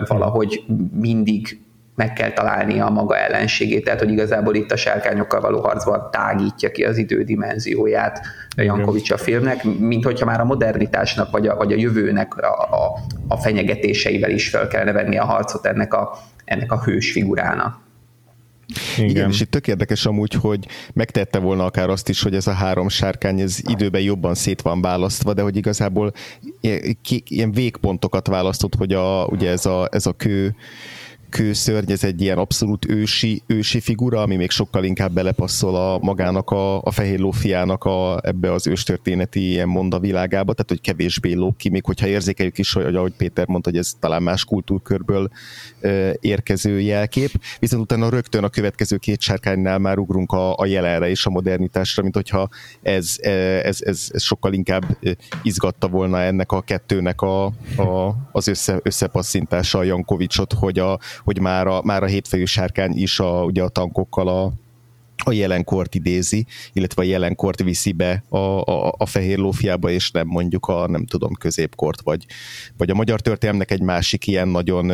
valahogy mindig meg kell találnia a maga ellenségét, tehát hogy igazából itt a sárkányokkal való harcban tágítja ki az idődimenzióját Jankovics a filmnek, mint hogyha már a modernitásnak vagy a, vagy a jövőnek a, a, a fenyegetéseivel is fel kellene venni a harcot ennek a, ennek a hős figurának. Igen. Igen, és itt tök érdekes amúgy, hogy megtette volna akár azt is, hogy ez a három sárkány ez időben jobban szét van választva, de hogy igazából ilyen végpontokat választott, hogy a, ugye ez a, ez a kő kőszörny, ez egy ilyen abszolút ősi, ősi figura, ami még sokkal inkább belepasszol a magának a, a fehér lófiának a, ebbe az őstörténeti ilyen monda világába, tehát hogy kevésbé lók még hogyha érzékeljük is, hogy ahogy Péter mondta, hogy ez talán más kultúrkörből ö, érkező jelkép, viszont utána rögtön a következő két sárkánynál már ugrunk a, a jelenre és a modernitásra, mint hogyha ez, ez, ez, ez sokkal inkább izgatta volna ennek a kettőnek a, a, az össze, összepasszintása a Jankovicsot, hogy a, hogy már a, már a hétfejű sárkány is a, ugye a tankokkal a, a jelenkort idézi, illetve a jelenkort viszi be a, a, a fehér lófiába, és nem mondjuk a, nem tudom, középkort, vagy, vagy a magyar történelmnek egy másik ilyen nagyon,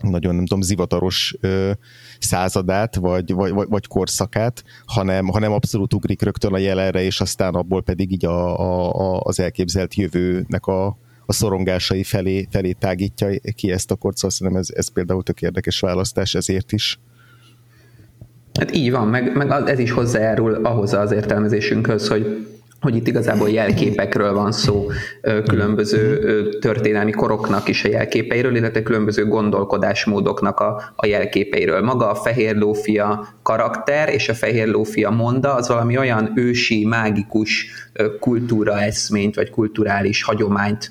nagyon nem tudom, zivataros ö, századát, vagy, vagy, vagy korszakát, hanem, hanem abszolút ugrik rögtön a jelenre, és aztán abból pedig így a, a, a, az elképzelt jövőnek a, a szorongásai felé, felé tágítja ki ezt a kort, szóval szerintem ez, ez például tök érdekes választás ezért is. Hát így van, meg, meg ez is hozzájárul ahhoz az értelmezésünkhöz, hogy hogy itt igazából jelképekről van szó, különböző történelmi koroknak is a jelképeiről, illetve különböző gondolkodásmódoknak a, a jelképeiről. Maga a fehér lófia karakter és a fehér lófia monda az valami olyan ősi, mágikus kultúra eszményt, vagy kulturális hagyományt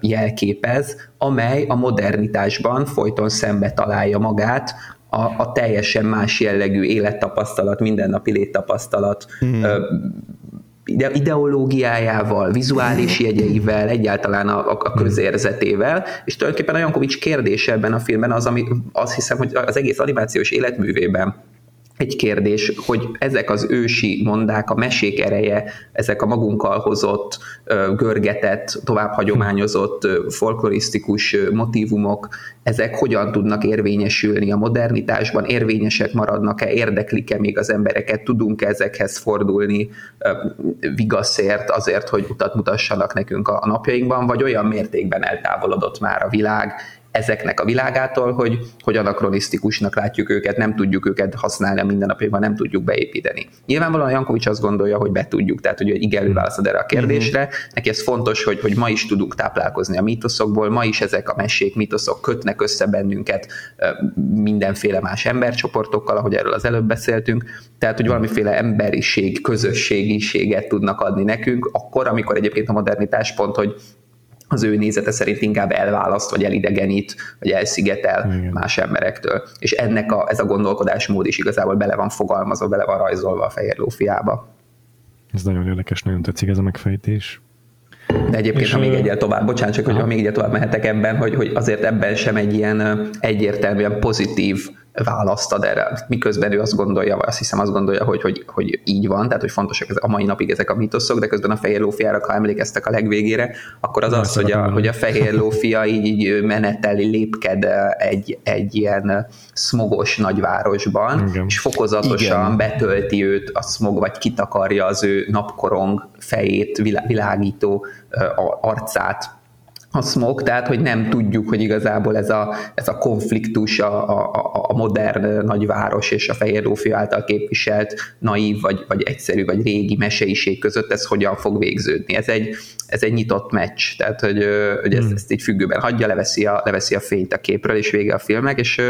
jelképez, amely a modernitásban folyton szembe találja magát a, a teljesen más jellegű élettapasztalat, mindennapi léttapasztalat mm ideológiájával, vizuális jegyeivel, egyáltalán a, a közérzetével, és tulajdonképpen a Jankovics kérdése ebben a filmben az, ami azt hiszem, hogy az egész animációs életművében egy kérdés, hogy ezek az ősi mondák, a mesék ereje, ezek a magunkkal hozott, görgetett, tovább hagyományozott, folklorisztikus motívumok, ezek hogyan tudnak érvényesülni a modernitásban, érvényesek maradnak-e, érdeklik-e még az embereket, tudunk-e ezekhez fordulni vigaszért azért, hogy utat mutassanak nekünk a napjainkban, vagy olyan mértékben eltávolodott már a világ, ezeknek a világától, hogy, hogy anakronisztikusnak látjuk őket, nem tudjuk őket használni a mindennapjaiban, nem tudjuk beépíteni. Nyilvánvalóan Jankovics azt gondolja, hogy be tudjuk, tehát hogy igen, válaszod erre a kérdésre. Mm-hmm. Neki ez fontos, hogy, hogy ma is tudunk táplálkozni a mítoszokból, ma is ezek a mesék, mítoszok kötnek össze bennünket mindenféle más embercsoportokkal, ahogy erről az előbb beszéltünk, tehát hogy valamiféle emberiség, közösségiséget tudnak adni nekünk, akkor, amikor egyébként a modernitás pont, hogy az ő nézete szerint inkább elválaszt, vagy elidegenít, vagy elszigetel Igen. más emberektől. És ennek a, ez a gondolkodásmód is igazából bele van fogalmazva, bele van rajzolva a fehér lófiába. Ez nagyon érdekes, nagyon tetszik ez a megfejtés. De egyébként, és ha még egyel tovább, bocsánat, csak hogy még egyel tovább mehetek ebben, hogy, hogy azért ebben sem egy ilyen egyértelműen pozitív választ ad erre, miközben ő azt gondolja, vagy azt hiszem azt gondolja, hogy, hogy, hogy így van, tehát hogy fontosak a mai napig ezek a mitoszok, de közben a fehér lófiára, ha emlékeztek a legvégére, akkor az az, hogy a, hogy a fehér lófia így, így meneteli, lépked egy, egy ilyen smogos nagyvárosban, Igen. és fokozatosan Igen. betölti őt a smog, vagy kitakarja az ő napkorong fejét, világító arcát a smog, tehát hogy nem tudjuk, hogy igazából ez a, ez a konfliktus a, a, a modern nagyváros és a Fehér Lófia által képviselt naív, vagy, vagy egyszerű, vagy régi meseiség között ez hogyan fog végződni. Ez egy, ez egy nyitott meccs, tehát hogy, hogy ezt, hmm. ezt így függőben hagyja, leveszi a, leveszi a fényt a képről, és vége a filmnek, és,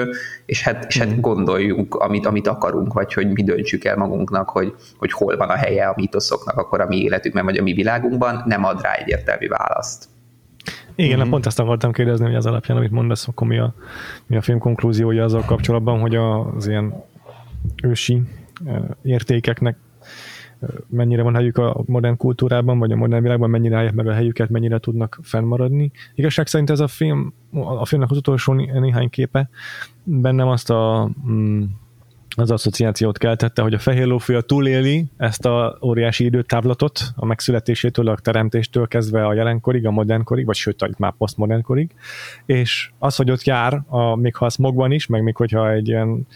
és, hát, és hát hmm. gondoljunk, amit, amit akarunk, vagy hogy mi döntsük el magunknak, hogy, hogy hol van a helye a mítoszoknak akkor a mi életükben, vagy a mi világunkban, nem ad rá egyértelmű választ. Igen, mm-hmm. pont ezt akartam kérdezni, hogy az alapján, amit mondasz, akkor mi a, mi a film konklúziója azzal kapcsolatban, hogy az ilyen ősi értékeknek mennyire van helyük a modern kultúrában, vagy a modern világban, mennyire állják meg a helyüket, mennyire tudnak fennmaradni. Igazság szerint ez a film, a filmnek az utolsó néhány képe bennem azt a mm, az asszociációt keltette, hogy a fehér lófia túléli ezt a óriási időtávlatot a megszületésétől, a teremtéstől kezdve a jelenkorig, a modernkorig, vagy sőt, már posztmodernkorig, és az, hogy ott jár, a, még ha a smogban is, meg még hogyha egy ilyen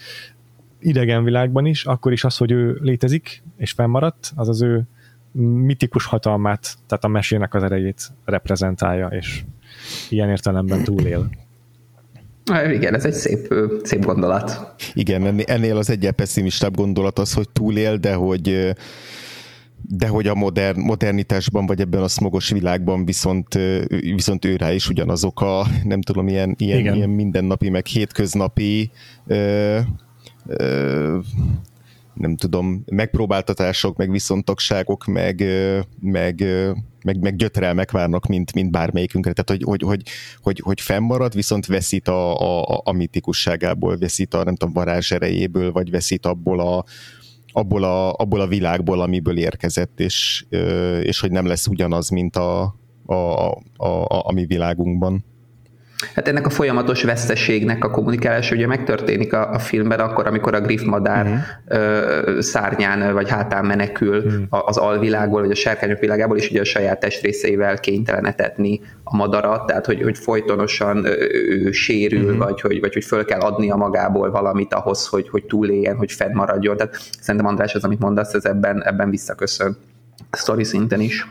idegen világban is, akkor is az, hogy ő létezik és fennmaradt, az az ő mitikus hatalmát, tehát a mesének az erejét reprezentálja, és ilyen értelemben túlél. Igen, ez egy szép, szép gondolat. Igen, ennél az egyel pessimistább gondolat az, hogy túlél, de hogy de hogy a modern, modernitásban, vagy ebben a smogos világban viszont, viszont ő rá is ugyanazok a, nem tudom, ilyen, ilyen, ilyen mindennapi, meg hétköznapi ö, ö, nem tudom, megpróbáltatások, meg viszontagságok, meg, meg, meg, meg gyötrelmek várnak, mint, mint bármelyikünkre. Tehát, hogy, hogy, hogy, hogy, hogy fennmarad, viszont veszít a, a, a mitikusságából, veszít a, nem tudom, varázs erejéből, vagy veszít abból a, abból a, abból a világból, amiből érkezett, és, és hogy nem lesz ugyanaz, mint a, a, a, a, a mi világunkban. Hát ennek a folyamatos veszteségnek a kommunikálása ugye megtörténik a, a filmben akkor, amikor a griffmadár uh-huh. ö, szárnyán vagy hátán menekül uh-huh. az alvilágból, vagy a sárkányok világából, és ugye a saját testrészeivel kénytelen etetni a madarat, tehát hogy, hogy folytonosan ő sérül, uh-huh. vagy, hogy, vagy hogy föl kell adnia magából valamit ahhoz, hogy, hogy túléljen, hogy fennmaradjon. Tehát szerintem András, az, amit mondasz, ez ebben, ebben visszaköszön sztori szinten is.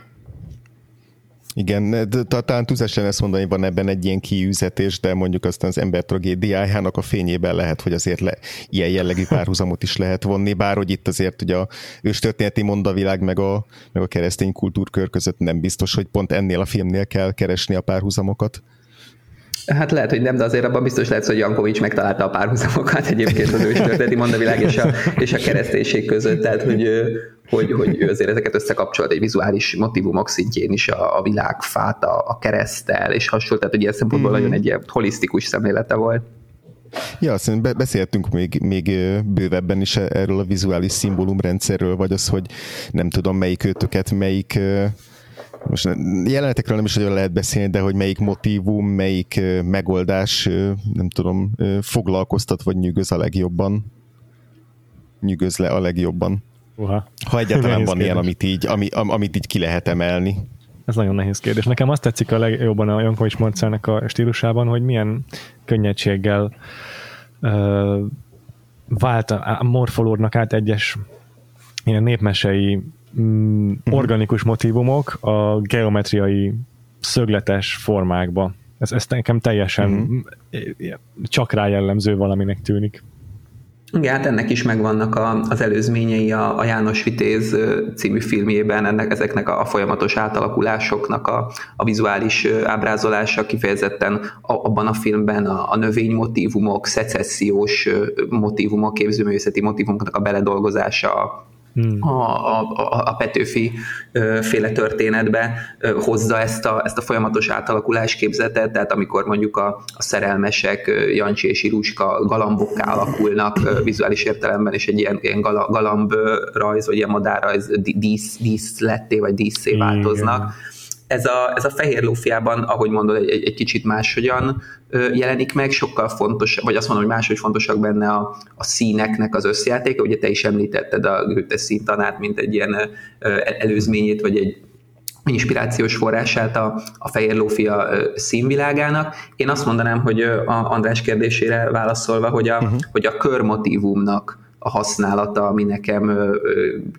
Igen, talán túlzás ezt mondani, van ebben egy ilyen kiűzetés, de mondjuk aztán az ember tragédiájának a fényében lehet, hogy azért le, ilyen jellegű párhuzamot is lehet vonni, bár hogy itt azért ugye a őstörténeti mondavilág meg a, meg a keresztény kultúrkör között nem biztos, hogy pont ennél a filmnél kell keresni a párhuzamokat. Hát lehet, hogy nem, de azért abban biztos lehet, hogy Jankovics megtalálta a párhuzamokat egyébként az őstörténeti mondavilág és a, és a kereszténység között, tehát hogy, hogy, hogy ő azért ezeket összekapcsolt egy vizuális motivumok szintjén is a, a világfát, a, a keresztel és hasonló, tehát hogy ilyen szempontból mm-hmm. nagyon egy ilyen holisztikus szemlélete volt. Ja, szerintem beszéltünk még, még bővebben is erről a vizuális szimbólumrendszerről, vagy az, hogy nem tudom melyik őtöket, melyik most jelenetekről nem is nagyon lehet beszélni, de hogy melyik motivum, melyik megoldás, nem tudom, foglalkoztat vagy nyűgöz a legjobban. Nyűgöz le a legjobban. Uha. Ha egyáltalán van ilyen, amit így, ami, amit így ki lehet emelni. Ez nagyon nehéz kérdés. Nekem azt tetszik a legjobban a Jankovics Marcelnek a stílusában, hogy milyen könnyedséggel uh, vált morfolódnak át egyes ilyen népmesei mm, uh-huh. organikus motivumok a geometriai szögletes formákba. Ez, ez nekem teljesen uh-huh. csak rá jellemző valaminek tűnik. Igen, hát ennek is megvannak a, az előzményei a, a János Vitéz című filmjében, ennek, ezeknek a, a folyamatos átalakulásoknak a, a vizuális ábrázolása kifejezetten a, abban a filmben a, a növénymotívumok, szecessziós motívumok, képzőművészeti motívumoknak a beledolgozása hmm. a, a, a Petőfi féle történetbe hozza ezt a, ezt a folyamatos átalakulás képzetet, tehát amikor mondjuk a, a szerelmesek, Jancsi és Iruska galambokká alakulnak vizuális értelemben, és egy ilyen, ilyen galamb rajz, vagy ilyen madárrajz dísz, dísz letté, vagy díszé változnak. Igen ez a, ez a fehér lófiában, ahogy mondod, egy, egy kicsit máshogyan jelenik meg, sokkal fontos, vagy azt mondom, hogy máshogy fontosak benne a, a színeknek az összjátéka, ugye te is említetted a Goethe színtanát, mint egy ilyen előzményét, vagy egy inspirációs forrását a, a Fehér Lófia színvilágának. Én azt mondanám, hogy a András kérdésére válaszolva, hogy a, uh-huh. hogy a körmotívumnak a használata, ami nekem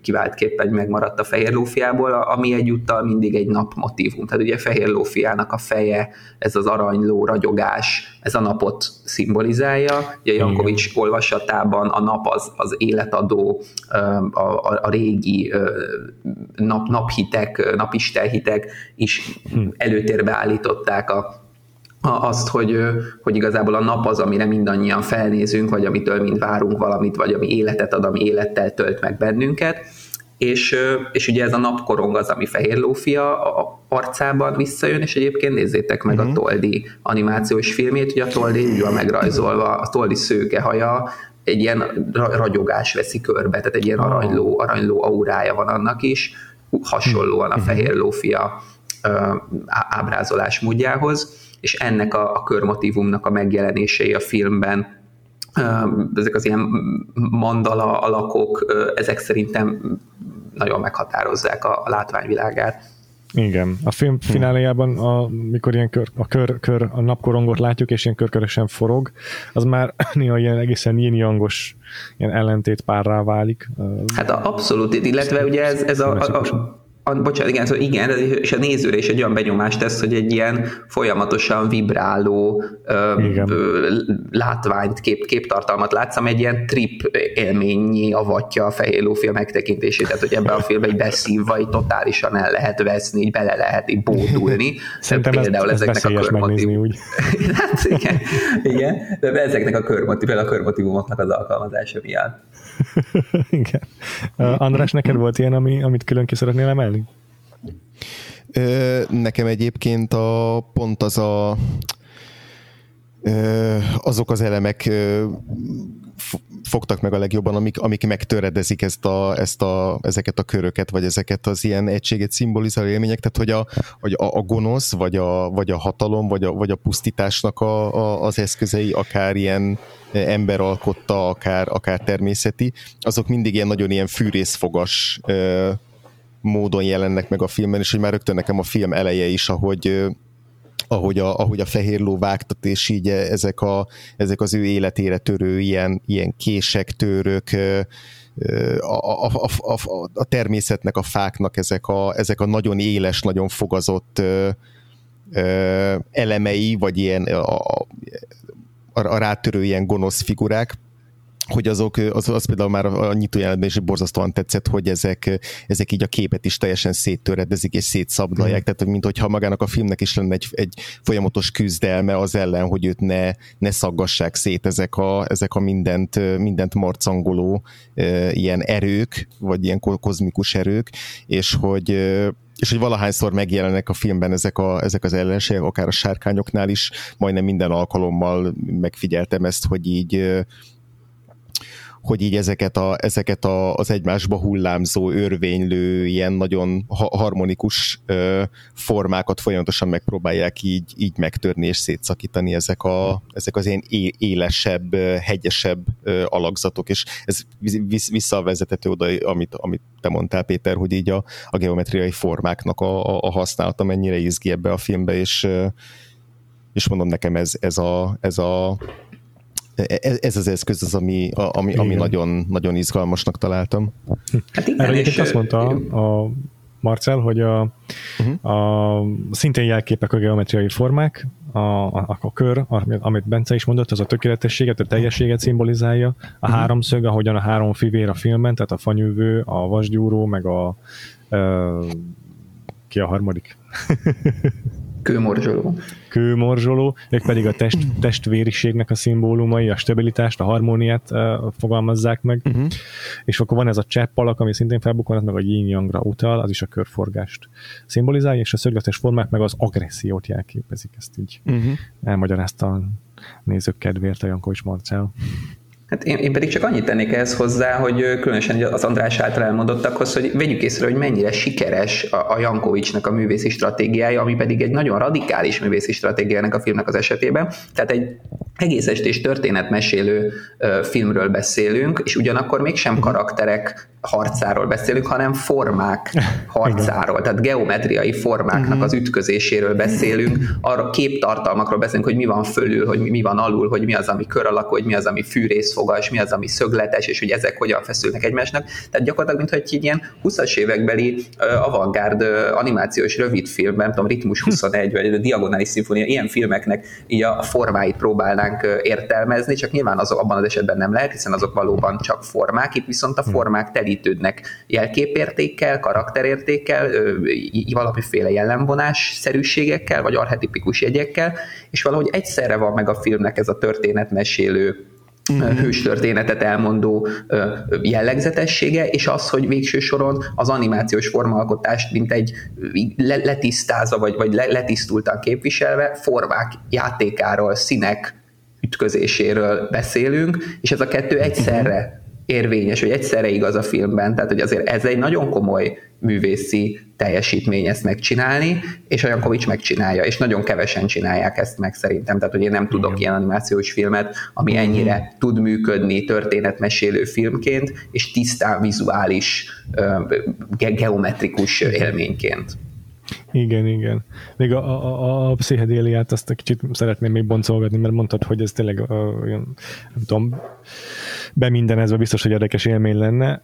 kiváltképpen megmaradt a fehér lófiából, ami egyúttal mindig egy napmotívum. Tehát ugye fehér lófiának a feje, ez az aranyló ragyogás, ez a napot szimbolizálja. Ugye Jankovics olvasatában a nap az, az életadó, a, a, a régi nap, naphitek, napistenhitek is hm. előtérbe állították a azt, hogy, hogy igazából a nap az, amire mindannyian felnézünk, vagy amitől mind várunk valamit, vagy ami életet ad, ami élettel tölt meg bennünket. És, és ugye ez a napkorong az, ami Fehér Lófia a arcában visszajön, és egyébként nézzétek meg uh-huh. a mhm. Toldi animációs filmét, hogy a Toldi úgy van megrajzolva, a Toldi szőke haja, egy ilyen ragyogás veszi körbe, tehát egy ilyen aranyló, aranyló aurája van annak is, hasonlóan a mhm. Fehér Lófia ábrázolás módjához és ennek a, a körmotívumnak a megjelenései a filmben ezek az ilyen mandala alakok, ezek szerintem nagyon meghatározzák a, a látványvilágát. Igen. A film fináléjában, amikor ilyen kör, a kör, kör, a napkorongot látjuk, és ilyen körkörösen forog, az már néha ilyen egészen yin ilyen ellentét párrá válik. Hát abszolút, illetve ugye ez, ez a, a, a a, bocsánat, igen, szóval igen, és a nézőre is egy olyan benyomást tesz, hogy egy ilyen folyamatosan vibráló ö, látványt, kép, képtartalmat látsz, ami egy ilyen trip élményi avatja a fehér film megtekintését, tehát hogy ebben a filmben egy beszívva, így totálisan el lehet veszni, így bele lehet így bódulni. Szerintem például ez, ez ezeknek a körmotiv... úgy. hát igen, igen, de ezeknek a körmotiv, a körmotivumoknak az alkalmazása miatt. igen. Uh, András, neked volt ilyen, ami, amit külön ki szeretnél emelni? Nekem egyébként a pont az a azok az elemek fogtak meg a legjobban, amik, amik megtöredezik ezt a, ezt a, ezeket a köröket, vagy ezeket az ilyen egységet szimbolizáló élmények, tehát hogy a, hogy a, a gonosz, vagy a, vagy a hatalom, vagy a, vagy a pusztításnak a, a, az eszközei, akár ilyen ember alkotta, akár, akár természeti, azok mindig ilyen nagyon ilyen fűrészfogas módon jelennek meg a filmben, és hogy már rögtön nekem a film eleje is, ahogy ahogy a, ahogy a fehér ló vágtat, és így ezek, a, ezek az ő életére törő ilyen, ilyen kések, török, a, a, a, a, a természetnek, a fáknak ezek a, ezek a nagyon éles, nagyon fogazott ö, ö, elemei, vagy ilyen a, a, a rátörő ilyen gonosz figurák, hogy azok, az, az például már a nyitójelenetben is borzasztóan tetszett, hogy ezek, ezek így a képet is teljesen széttöredezik és szétszabdalják, mm. tehát mint hogyha magának a filmnek is lenne egy, egy folyamatos küzdelme az ellen, hogy őt ne, ne szaggassák szét ezek a, ezek a mindent, mindent marcangoló e, ilyen erők, vagy ilyen kozmikus erők, és hogy és hogy valahányszor megjelennek a filmben ezek, a, ezek az ellenségek, akár a sárkányoknál is, majdnem minden alkalommal megfigyeltem ezt, hogy így hogy így ezeket, a, ezeket a, az egymásba hullámzó, örvénylő, ilyen nagyon harmonikus ö, formákat folyamatosan megpróbálják így, így megtörni és szétszakítani ezek, a, ezek az ilyen élesebb, hegyesebb ö, alakzatok, és ez visszavezethető oda, amit, amit te mondtál, Péter, hogy így a, a geometriai formáknak a, a, a használata mennyire izgi ebbe a filmbe, és és mondom nekem ez, ez, a, ez a ez, ez az eszköz az, ami, ami, ami nagyon, nagyon izgalmasnak találtam. Hát igen, és azt mondta a Marcel, hogy a, uh-huh. a szintén jelképek a geometriai formák, a, a, a kör, amit Bence is mondott, az a tökéletességet, a teljességet szimbolizálja, a uh-huh. háromszög, ahogyan a három fivér a filmben, tehát a fanyűvő, a vasgyúró, meg a, a ki a harmadik? Kőmorzsoló. Kőmorzsoló, ők pedig a test, testvériségnek a szimbólumai, a stabilitást, a harmóniát uh, fogalmazzák meg. Uh-huh. És akkor van ez a csepp alak, ami szintén felbukkan, meg a yin utal, az is a körforgást szimbolizálja, és a szögletes formák meg az agressziót jelképezik. Ezt így uh-huh. elmagyarázta a nézők kedvéért a Jankovics Marcel. Hát én, én pedig csak annyit tennék ehhez hozzá, hogy különösen az András által elmondottakhoz, hogy vegyük észre, hogy mennyire sikeres a, a Jankovicsnak a művészi stratégiája, ami pedig egy nagyon radikális művészi stratégiának a filmnek az esetében. Tehát egy egész estés történetmesélő filmről beszélünk, és ugyanakkor mégsem karakterek harcáról beszélünk, hanem formák harcáról, tehát geometriai formáknak mhm. az ütközéséről beszélünk, arra képtartalmakról beszélünk, hogy mi van fölül, hogy mi van alul, hogy mi az, ami kör alakú, hogy mi az, ami fűrészfogas, mi az, ami szögletes, és hogy ezek hogyan feszülnek egymásnak. Tehát gyakorlatilag, mintha egy ilyen 20-as évekbeli uh, avantgárd uh, animációs rövidfilm, nem tudom, Ritmus 21, vagy a Diagonális Szimfónia, ilyen filmeknek így a formáit próbálnánk értelmezni, csak nyilván azok abban az esetben nem lehet, hiszen azok valóban csak formák, itt viszont a hm. formák teli telítődnek jelképértékkel, karakterértékkel, valamiféle jellemvonás szerűségekkel, vagy archetipikus jegyekkel, és valahogy egyszerre van meg a filmnek ez a történetmesélő uh-huh. hőstörténetet elmondó jellegzetessége, és az, hogy végső soron az animációs formaalkotást, mint egy letisztázva, vagy, vagy letisztultan képviselve, formák játékáról, színek ütközéséről beszélünk, és ez a kettő egyszerre érvényes, hogy egyszerre igaz a filmben, tehát hogy azért ez egy nagyon komoly művészi teljesítmény ezt megcsinálni, és a Jankovics megcsinálja, és nagyon kevesen csinálják ezt meg szerintem, tehát hogy én nem tudok ilyen animációs filmet, ami ennyire tud működni történetmesélő filmként, és tisztán vizuális, ge- geometrikus élményként. Igen, igen. Még a, a, a pszichedéliát azt kicsit szeretném még boncolgatni, mert mondtad, hogy ez tényleg olyan, nem tudom, be mindenezve biztos, hogy érdekes élmény lenne.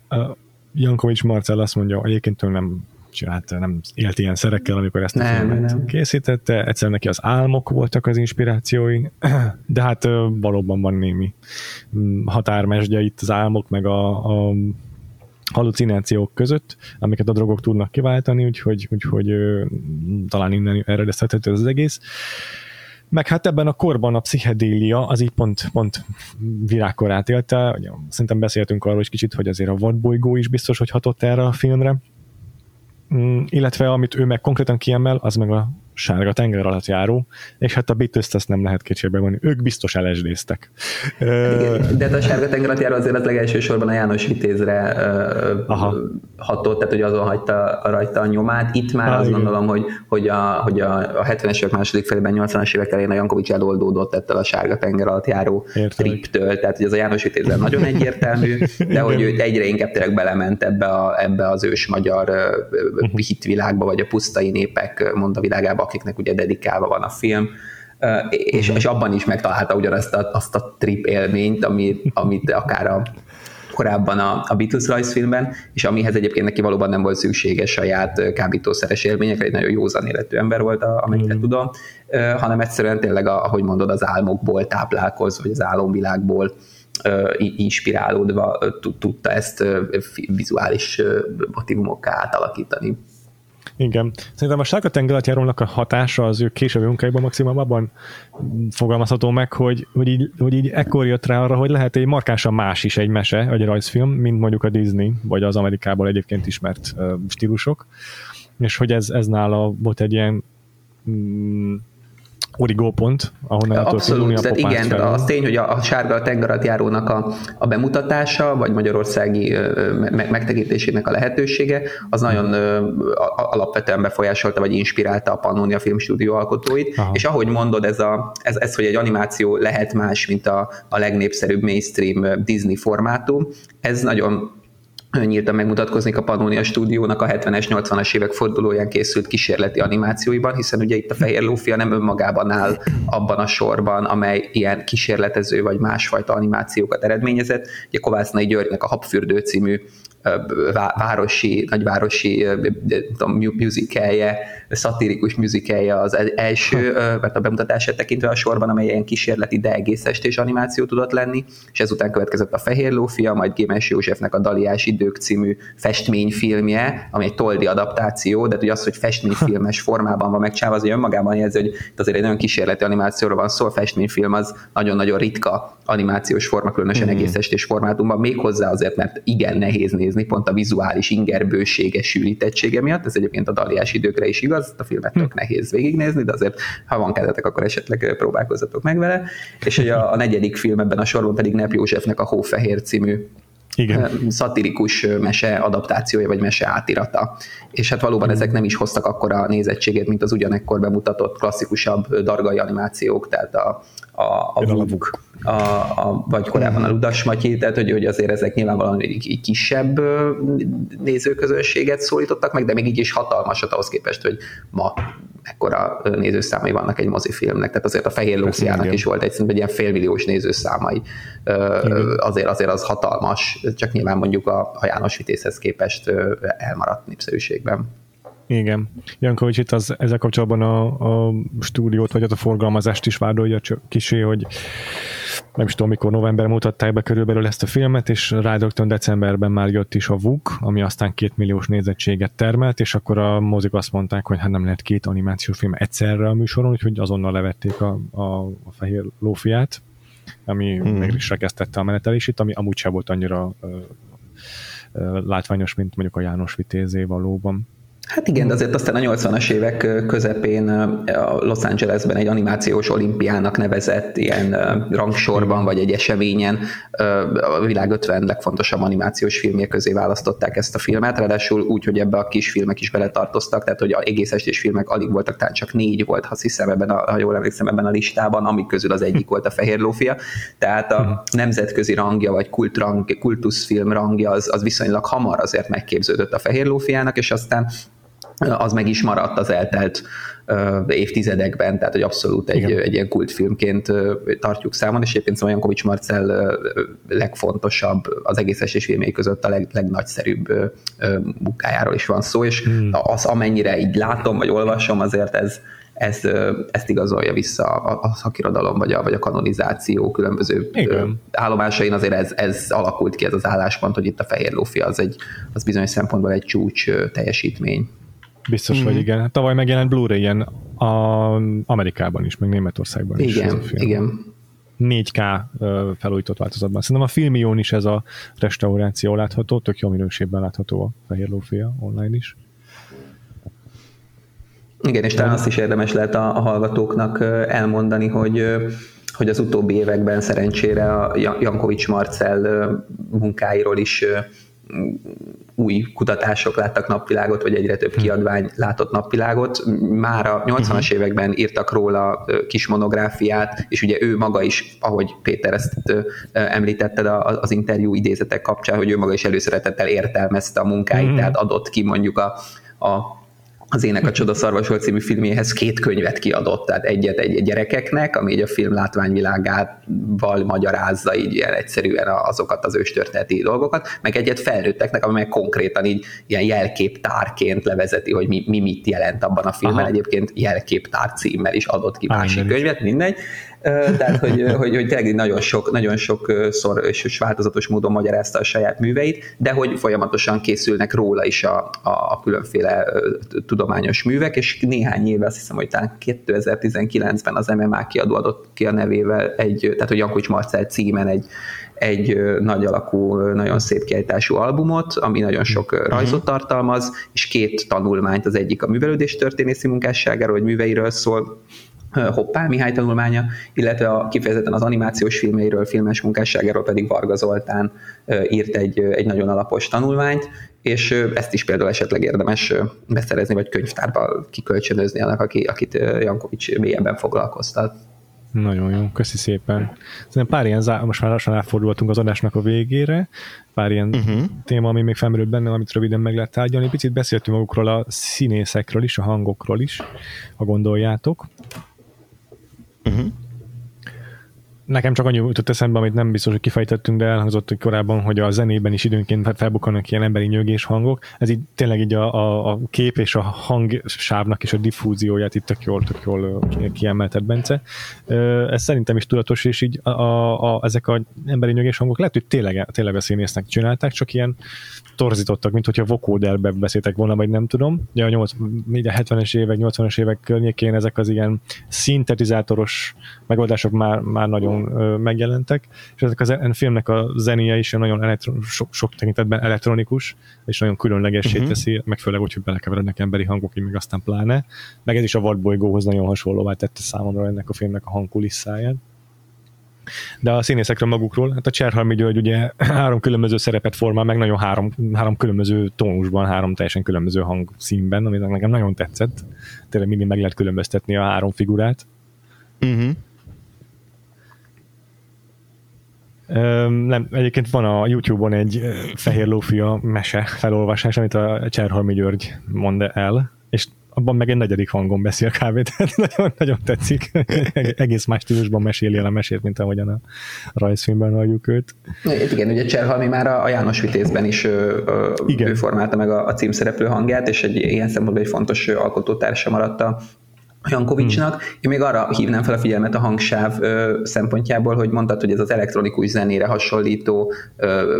Jankovics Marcel azt mondja, egyébként ő nem csinált, nem élt ilyen szerekkel, amikor ezt a nem, filmet nem. készítette. Egyszerűen neki az álmok voltak az inspirációi, de hát valóban van némi mm, határmesdje itt az álmok, meg a, a halucinációk között, amiket a drogok tudnak kiváltani, úgyhogy, úgyhogy talán innen eredeztethető az egész. Meg hát ebben a korban a pszichedélia az így pont, pont virágkorát élte. Szerintem beszéltünk arról is kicsit, hogy azért a vadbolygó is biztos, hogy hatott erre a filmre. Mm, illetve amit ő meg konkrétan kiemel, az meg a sárga tenger alatt járó, és hát a Beatles-t azt nem lehet kétségbe vonni. Ők biztos elesdéztek. De hát a sárga tenger alatt járó azért az legelső sorban a János Vitézre Aha. hatott, tehát hogy azon hagyta rajta a nyomát. Itt már ha, azt igen. gondolom, hogy, hogy, a, hogy a, a 70-es évek második felében, 80-as évek elején a Jankovics eloldódott ettől a sárga tenger alatt járó Értelek. triptől, tehát hogy az a János Vitézre nagyon egyértelmű, de hogy ő egyre inkább tényleg belement ebbe, a, ebbe az ős magyar mhm. hitvilágba, vagy a pusztai népek mondavilágába, akiknek ugye dedikálva van a film, és, és abban is megtalálta ugyanazt a, azt a trip élményt, amit, amit akár a korábban a, a Beatles rajzfilmben, és amihez egyébként neki valóban nem volt szüksége saját kábítószeres élményekre, egy nagyon józan életű ember volt, amennyire mm. tudom, hanem egyszerűen tényleg, ahogy mondod, az álmokból táplálkoz, vagy az álomvilágból inspirálódva tudta ezt vizuális motivumokká átalakítani. Igen. Szerintem a sárga tengeralattjárónak a hatása az ő későbbi munkáiban maximum abban fogalmazható meg, hogy, hogy, így, hogy így ekkor jött rá arra, hogy lehet egy markánsan más is egy mese, egy rajzfilm, mint mondjuk a Disney, vagy az Amerikából egyébként ismert uh, stílusok, és hogy ez, ez nála volt egy ilyen mm, origópont, ahonnan Abszolút, tehát igen, de az tény, hogy a, a sárga tengeratjárónak a, a bemutatása, vagy magyarországi me, megtekintésének a lehetősége, az nagyon ö, alapvetően befolyásolta, vagy inspirálta a Pannonia Filmstúdió alkotóit, Aha. és ahogy mondod, ez, a, ez, ez, hogy egy animáció lehet más, mint a, a legnépszerűbb mainstream Disney formátum, ez nagyon nyíltan megmutatkozni a Pannonia stúdiónak a 70-es, 80-as évek fordulóján készült kísérleti animációiban, hiszen ugye itt a Fehér Lófia nem önmagában áll abban a sorban, amely ilyen kísérletező vagy másfajta animációkat eredményezett. Ugye Kovásznai Györgynek a Habfürdő című városi, nagyvárosi musicalje, szatirikus musicalje az első, mert a bemutatását tekintve a sorban, amely ilyen kísérleti, de egész estés animáció tudott lenni, és ezután következett a Fehér Lófia, majd Gémes Józsefnek a Daliás idők című festményfilmje, ami egy toldi adaptáció, de hogy az, hogy festményfilmes formában van megcsinálva, az önmagában jelzi, hogy itt azért egy nagyon kísérleti animációról van szó, a festményfilm az nagyon-nagyon ritka animációs forma, különösen mm-hmm. egész estés formátumban, méghozzá azért, mert igen nehéz nézni, pont a vizuális ingerbősége, sűrítettsége miatt, ez egyébként a daliás időkre is igaz, a filmet tök hm. nehéz végignézni, de azért, ha van kedvetek, akkor esetleg próbálkozzatok meg vele. És hogy a, a negyedik film ebben a sorban pedig Nep Józsefnek a Hófehér című igen. szatirikus mese adaptációja, vagy mese átirata. És hát valóban mm. ezek nem is hoztak akkora nézettséget, mint az ugyanekkor bemutatott klasszikusabb dargai animációk, tehát a, a, a Vuk, a, a, vagy korábban a Ludas Matyi, tehát hogy, hogy azért ezek nyilvánvalóan egy, egy kisebb nézőközönséget szólítottak meg, de még így is hatalmasat ahhoz képest, hogy ma mekkora nézőszámai vannak egy mozifilmnek. Tehát azért a Fehér Lóciának is volt egy, egy ilyen félmilliós nézőszámai. Azért, azért az hatalmas, csak nyilván mondjuk a, a János Vitézhez képest elmaradt népszerűségben. Igen. Jankovics itt az, ezzel kapcsolatban a, a stúdiót, vagy a forgalmazást is vádolja kisé, hogy nem is tudom, mikor november mutatták be körülbelül ezt a filmet, és rá rögtön decemberben már jött is a VUK, ami aztán két milliós nézettséget termelt, és akkor a mozik azt mondták, hogy hát nem lehet két animációs film egyszerre a műsoron, úgyhogy azonnal levették a, a, a fehér lófiát, ami hmm. meg is rekesztette a menetelését, ami amúgy sem volt annyira ö, ö, látványos, mint mondjuk a János Vitézé valóban. Hát igen, de azért aztán a 80-as évek közepén a Los Angelesben egy animációs olimpiának nevezett ilyen rangsorban, vagy egy eseményen a világ 50 legfontosabb animációs filmje közé választották ezt a filmet, ráadásul úgy, hogy ebbe a kis filmek is beletartoztak, tehát hogy a egész estés filmek alig voltak, tehát csak négy volt, ha hiszem ebben a, ha jól emlékszem ebben a listában, amik közül az egyik volt a Fehér Lófia. Tehát a nemzetközi rangja, vagy kultrang, kultuszfilm rangja az, az viszonylag hamar azért megképződött a Fehér Lófiának, és aztán az meg is maradt az eltelt évtizedekben, tehát hogy abszolút egy, egy ilyen kultfilmként tartjuk számon, és egyébként szóval Jankovics Marcel legfontosabb, az egész esés filmjei között a leg, legnagyszerűbb munkájáról is van szó, és hmm. az amennyire így látom, vagy olvasom, azért ez, ez, ezt igazolja vissza a, a szakirodalom, vagy a, vagy a kanonizáció különböző Igen. állomásain, azért ez, ez alakult ki ez az álláspont, hogy itt a Fehér Lófi az, egy, az bizonyos szempontból egy csúcs teljesítmény. Biztos, mm-hmm. hogy mhm. igen. Tavaly megjelent Blu-ray-en a Amerikában is, meg Németországban igen, is. Igen, igen. 4K felújított változatban. Szerintem a Filmión is ez a restauráció látható, tök jó minőségben látható a Fehér Lófia online is. Igen, és talán azt is érdemes lehet a, a hallgatóknak elmondani, hogy hogy az utóbbi években szerencsére a Jankovics Marcel munkáiról is új kutatások láttak napvilágot, vagy egyre több hm. kiadvány látott napvilágot. Már a 80-as hm. években írtak róla kis monográfiát, és ugye ő maga is, ahogy Péter ezt említetted az interjú idézetek kapcsán, hogy ő maga is előszeretettel értelmezte a munkáit, mm. tehát adott ki mondjuk a, a az Ének a Csoda Szarvasol című filmjéhez két könyvet kiadott, tehát egyet egy gyerekeknek, ami így a film látványvilágával magyarázza így ilyen egyszerűen azokat az őstörténeti dolgokat, meg egyet felnőtteknek, ami meg konkrétan így ilyen jelképtárként levezeti, hogy mi, mi mit jelent abban a filmben. Aha. Egyébként jelképtár címmel is adott ki másik könyvet, mindegy tehát hogy, hogy, hogy tényleg nagyon, sok, nagyon sokszor és változatos módon magyarázta a saját műveit, de hogy folyamatosan készülnek róla is a, a, a különféle tudományos művek, és néhány éve, azt hiszem, hogy talán 2019-ben az MMA kiadó adott ki a nevével egy, tehát hogy Jankovics Marcel címen egy, egy nagy alakú, nagyon szép kiállítású albumot, ami nagyon sok rajzot tartalmaz, és két tanulmányt, az egyik a művelődés történészi munkásságáról, vagy műveiről szól, Hoppá Mihály tanulmánya, illetve a, kifejezetten az animációs filmeiről, filmes munkásságáról pedig Varga Zoltán írt egy, egy nagyon alapos tanulmányt, és ezt is például esetleg érdemes beszerezni, vagy könyvtárba kikölcsönözni annak, aki, akit Jankovics mélyebben foglalkoztat. Nagyon jó, köszi szépen. Szerintem pár ilyen, zá- most már lassan elfordultunk az adásnak a végére, pár ilyen uh-huh. téma, ami még felmerült benne, amit röviden meg lehet tárgyalni. Picit beszéltünk magukról a színészekről is, a hangokról is, ha gondoljátok. Uh-huh. Nekem csak annyi jutott eszembe, amit nem biztos, hogy kifejtettünk, de elhangzott korábban, hogy a zenében is időnként felbukkanak ilyen emberi nyögés hangok. Ez így tényleg így a, a, a kép és a hangsávnak és a diffúzióját itt tök jól, tök jól kiemelted, Bence. Ez szerintem is tudatos, és így a, a, a, ezek a emberi nyögés hangok lehet, hogy tényleg, tényleg a színésznek csinálták, csak ilyen torzítottak, mint hogyha vokódelbe beszéltek volna, vagy nem tudom. Ugye a, 8, a 70-es évek, 80-as évek környékén ezek az ilyen szintetizátoros megoldások már, már nagyon megjelentek, és ezek az a filmnek a zenéje is nagyon elektron, sok, sok tekintetben elektronikus, és nagyon különleges uh-huh. teszi, meg főleg úgy, hogy belekeverednek emberi hangok, meg aztán pláne. Meg ez is a vadbolygóhoz nagyon hasonlóvá tette számomra ennek a filmnek a hangkulisszáját. De a színészekről magukról, hát a Cserhalmi György ugye három különböző szerepet formál, meg nagyon három, három különböző tónusban, három teljesen különböző hangszínben, ami nekem nagyon tetszett. Tényleg mindig meg lehet különböztetni a három figurát. Uh-huh. Nem, egyébként van a YouTube-on egy Fehér Lófia mese felolvasás, amit a Cserhalmi György mond el, és abban meg egy negyedik hangon beszél. Tehát nagyon, nagyon tetszik. Egész más stílusban meséli el a mesét, mint ahogyan a rajzfilmben halljuk őt. Igen, ugye Cserhalmi már a János Vitézben is Igen. ő formálta meg a, a címszereplő hangját, és egy ilyen szempontból egy fontos alkotótársa maradt a, Jankovicsnak. Hmm. Én még arra hívnám fel a figyelmet a hangsáv ö, szempontjából, hogy mondtad, hogy ez az elektronikus zenére hasonlító ö,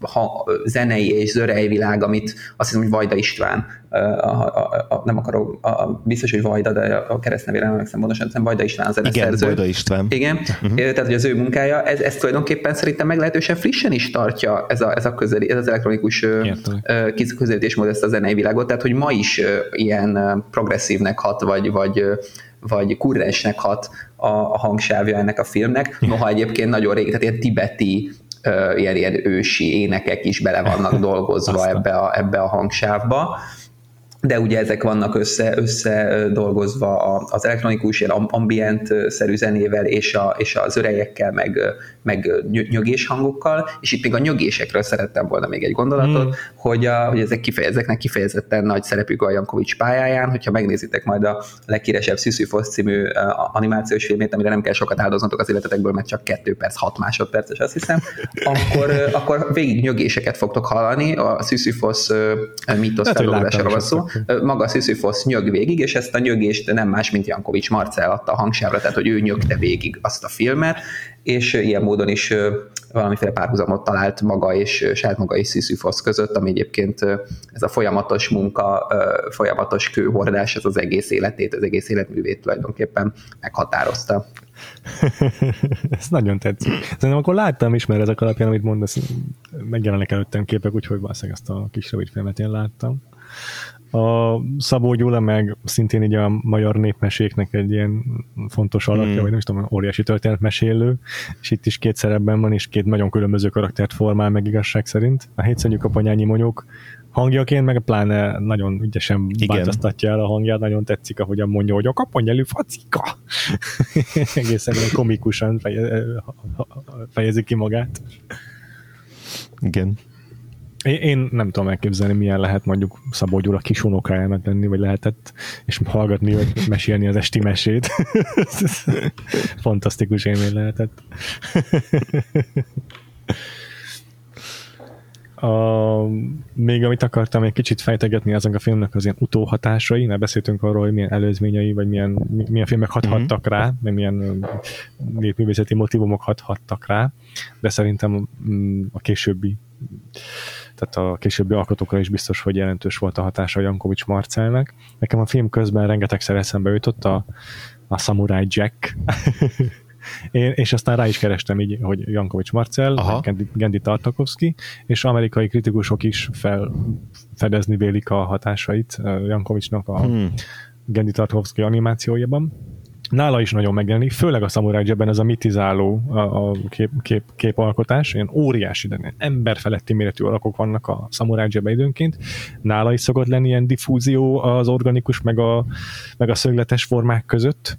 ha, zenei és zörei világ, amit azt hiszem, hogy Vajda István, a, a, a, nem akarok, a, biztos, hogy Vajda, de a keresztnevére nem emlékszem pontosan, nem Vajda István az Igen, Vajda István. Igen, uh-huh. tehát hogy az ő munkája, ez, ez tulajdonképpen szerintem meglehetősen frissen is tartja ez, a, ez, a közeli, ez az elektronikus közelítésmód ezt a zenei világot, tehát hogy ma is ilyen progresszívnek hat, vagy, vagy vagy kurrensnek hat a, a hangsávja ennek a filmnek, noha egyébként nagyon rég, tehát ilyen tibeti ilyen, ilyen ősi énekek is bele vannak dolgozva ebbe a, ebbe a hangsávba de ugye ezek vannak össze, össze dolgozva az elektronikus, ilyen ambient-szerű zenével és, a, és az örejekkel, meg, meg nyögés hangokkal, és itt még a nyögésekről szerettem volna még egy gondolatot, mm. hogy, a, hogy ezek kifejezeknek kifejezetten nagy szerepük a Jankovics pályáján, hogyha megnézitek majd a leghíresebb Sisyphos című animációs filmét, amire nem kell sokat áldoznatok az életetekből, mert csak 2 perc, 6 másodperces, azt hiszem, akkor, akkor végig nyögéseket fogtok hallani, a Sisyphos mítosz feloldásáról van szó, maga Sisyphos nyög végig, és ezt a nyögést nem más, mint Jankovics Marcel adta a hangsávra, tehát hogy ő nyögte végig azt a filmet, és ilyen módon is valamiféle párhuzamot talált maga és saját maga és Sisyphos között, ami egyébként ez a folyamatos munka, folyamatos kőhordás, ez az egész életét, az egész életművét tulajdonképpen meghatározta. ez nagyon tetszik. Szerintem akkor láttam is, mert ezek alapján, amit mondasz, megjelennek előttem képek, úgyhogy valószínűleg ezt a kis rövid filmet én láttam. A Szabó Gyula meg szintén így a magyar népmeséknek egy ilyen fontos alakja, hmm. vagy nem is tudom, óriási történetmesélő, és itt is két szerepben van, és két nagyon különböző karaktert formál meg igazság szerint. A hétszönnyű kapanyányi monyok hangjaként, meg pláne nagyon ügyesen Igen. változtatja el a hangját, nagyon tetszik, ahogyan mondja, hogy a kaponyelű facika. Egészen komikusan fejezi ki magát. Igen. Én, nem tudom elképzelni, milyen lehet mondjuk Szabó Gyula kis unokájának lenni, vagy lehetett, és hallgatni, vagy mesélni az esti mesét. Fantasztikus élmény lehetett. A, még amit akartam egy kicsit fejtegetni azon a filmnek az ilyen utóhatásai, mert beszéltünk arról, hogy milyen előzményei, vagy milyen, milyen filmek hathattak mm-hmm. rá, vagy milyen népművészeti motivumok hathattak rá, de szerintem mm, a későbbi tehát a későbbi alkotókra is biztos, hogy jelentős volt a hatása a Jankovics Marcelnek. Nekem a film közben rengetegszer eszembe jutott a, a Samurai Jack, Én, és aztán rá is kerestem így, hogy Jankovics Marcel, Gendi, Gendi Tartakovsky, és amerikai kritikusok is felfedezni vélik a hatásait Jankovicsnak a hmm. Gendi Tartakovsky animációjában nála is nagyon megjelenik, főleg a Samurai Jackben ez a mitizáló a, a kép, kép, képalkotás, ilyen óriási, de emberfeletti méretű alakok vannak a Samurai Jackben időnként. Nála is szokott lenni ilyen diffúzió az organikus meg a, meg a szögletes formák között,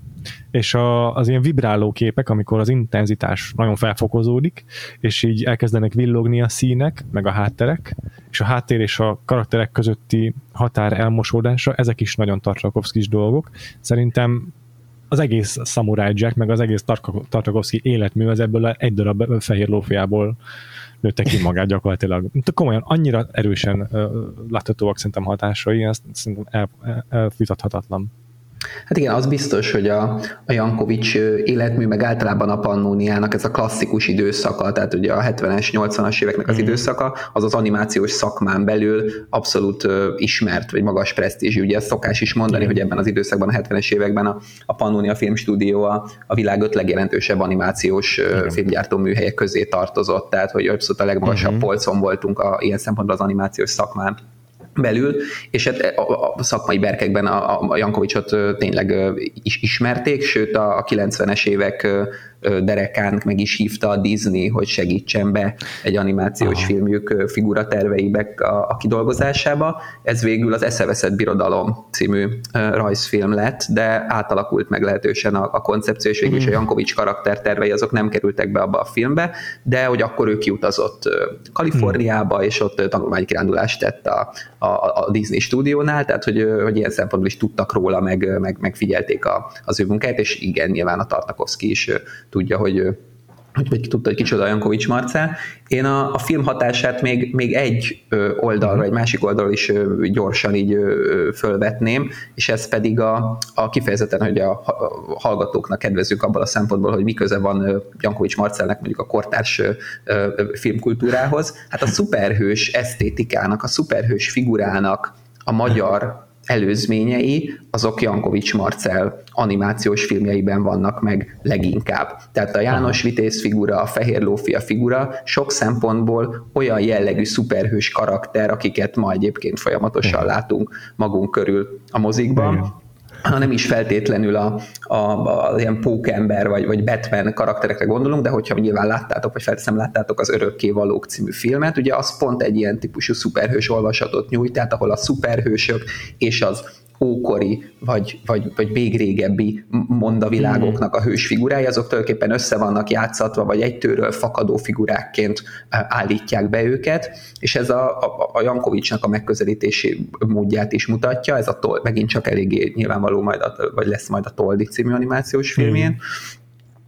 és a, az ilyen vibráló képek, amikor az intenzitás nagyon felfokozódik, és így elkezdenek villogni a színek, meg a hátterek, és a háttér és a karakterek közötti határ elmosódása, ezek is nagyon Tartakovszkis dolgok. Szerintem az egész Samurai Jack, meg az egész Tartakovsky életmű az ebből egy darab fehér lófiából nőtte ki magát gyakorlatilag. Komolyan annyira erősen uh, láthatóak szerintem hatásai, ezt szerintem el, el, elvitathatatlan. Hát igen, az biztos, hogy a, a Jankovics életmű, meg általában a Pannóniának ez a klasszikus időszaka, tehát ugye a 70-es, 80-as éveknek az mm. időszaka, az az animációs szakmán belül abszolút uh, ismert, vagy magas presztízs. Ugye ezt szokás is mondani, mm. hogy ebben az időszakban, a 70-es években a, a Pannonia Filmstúdió a, a világ öt legjelentősebb animációs uh, filmgyártó műhelyek közé tartozott, tehát hogy abszolút a legmagasabb mm. polcon voltunk a, ilyen szempontból az animációs szakmán belül, és hát a, a szakmai berkekben a, a Jankovicsot tényleg is ismerték, sőt a 90-es évek derekán meg is hívta a Disney, hogy segítsen be egy animációs Aha. filmjük figura terveibe a, a kidolgozásába. Ez végül az Eszeveszett Birodalom című rajzfilm lett, de átalakult meglehetősen a, a koncepció, és végül is a mhm. Jankovics karaktertervei azok nem kerültek be abba a filmbe, de hogy akkor ő kiutazott Kaliforniába, és ott tanulmánykirándulást tett a, a, a Disney stúdiónál, tehát hogy, hogy ilyen szempontból is tudtak róla, meg, meg, megfigyelték a, az ő munkáját, és igen, nyilván a Tartakovsky is tudja, hogy hogy, hogy tudta, hogy kicsoda Jankovics Marcel. Én a, a film hatását még, még egy oldalra, egy másik oldalra is gyorsan így fölvetném, és ez pedig a, a kifejezetten, hogy a, hallgatóknak kedvezők abban a szempontból, hogy miköze van Jankovics Marcelnek mondjuk a kortárs filmkultúrához. Hát a szuperhős esztétikának, a szuperhős figurának a magyar előzményei, azok Jankovics Marcel animációs filmjeiben vannak meg leginkább. Tehát a János Vitéz figura, a Fehér Lófia figura sok szempontból olyan jellegű szuperhős karakter, akiket ma egyébként folyamatosan látunk magunk körül a mozikban nem is feltétlenül a, a, a, a ilyen pókember vagy, vagy Batman karakterekre gondolunk, de hogyha nyilván láttátok, vagy felteszem láttátok az Örökké Valók című filmet, ugye az pont egy ilyen típusú szuperhős olvasatot nyújt, tehát ahol a szuperhősök és az ókori, vagy, vagy, vagy még régebbi mondavilágoknak a hős figurái, azok tulajdonképpen össze vannak játszatva, vagy egytőről fakadó figurákként állítják be őket, és ez a, a, a Jankovicsnak a megközelítési módját is mutatja, ez a tol, megint csak eléggé nyilvánvaló majd, a, vagy lesz majd a Toldi című animációs filmjén, mm.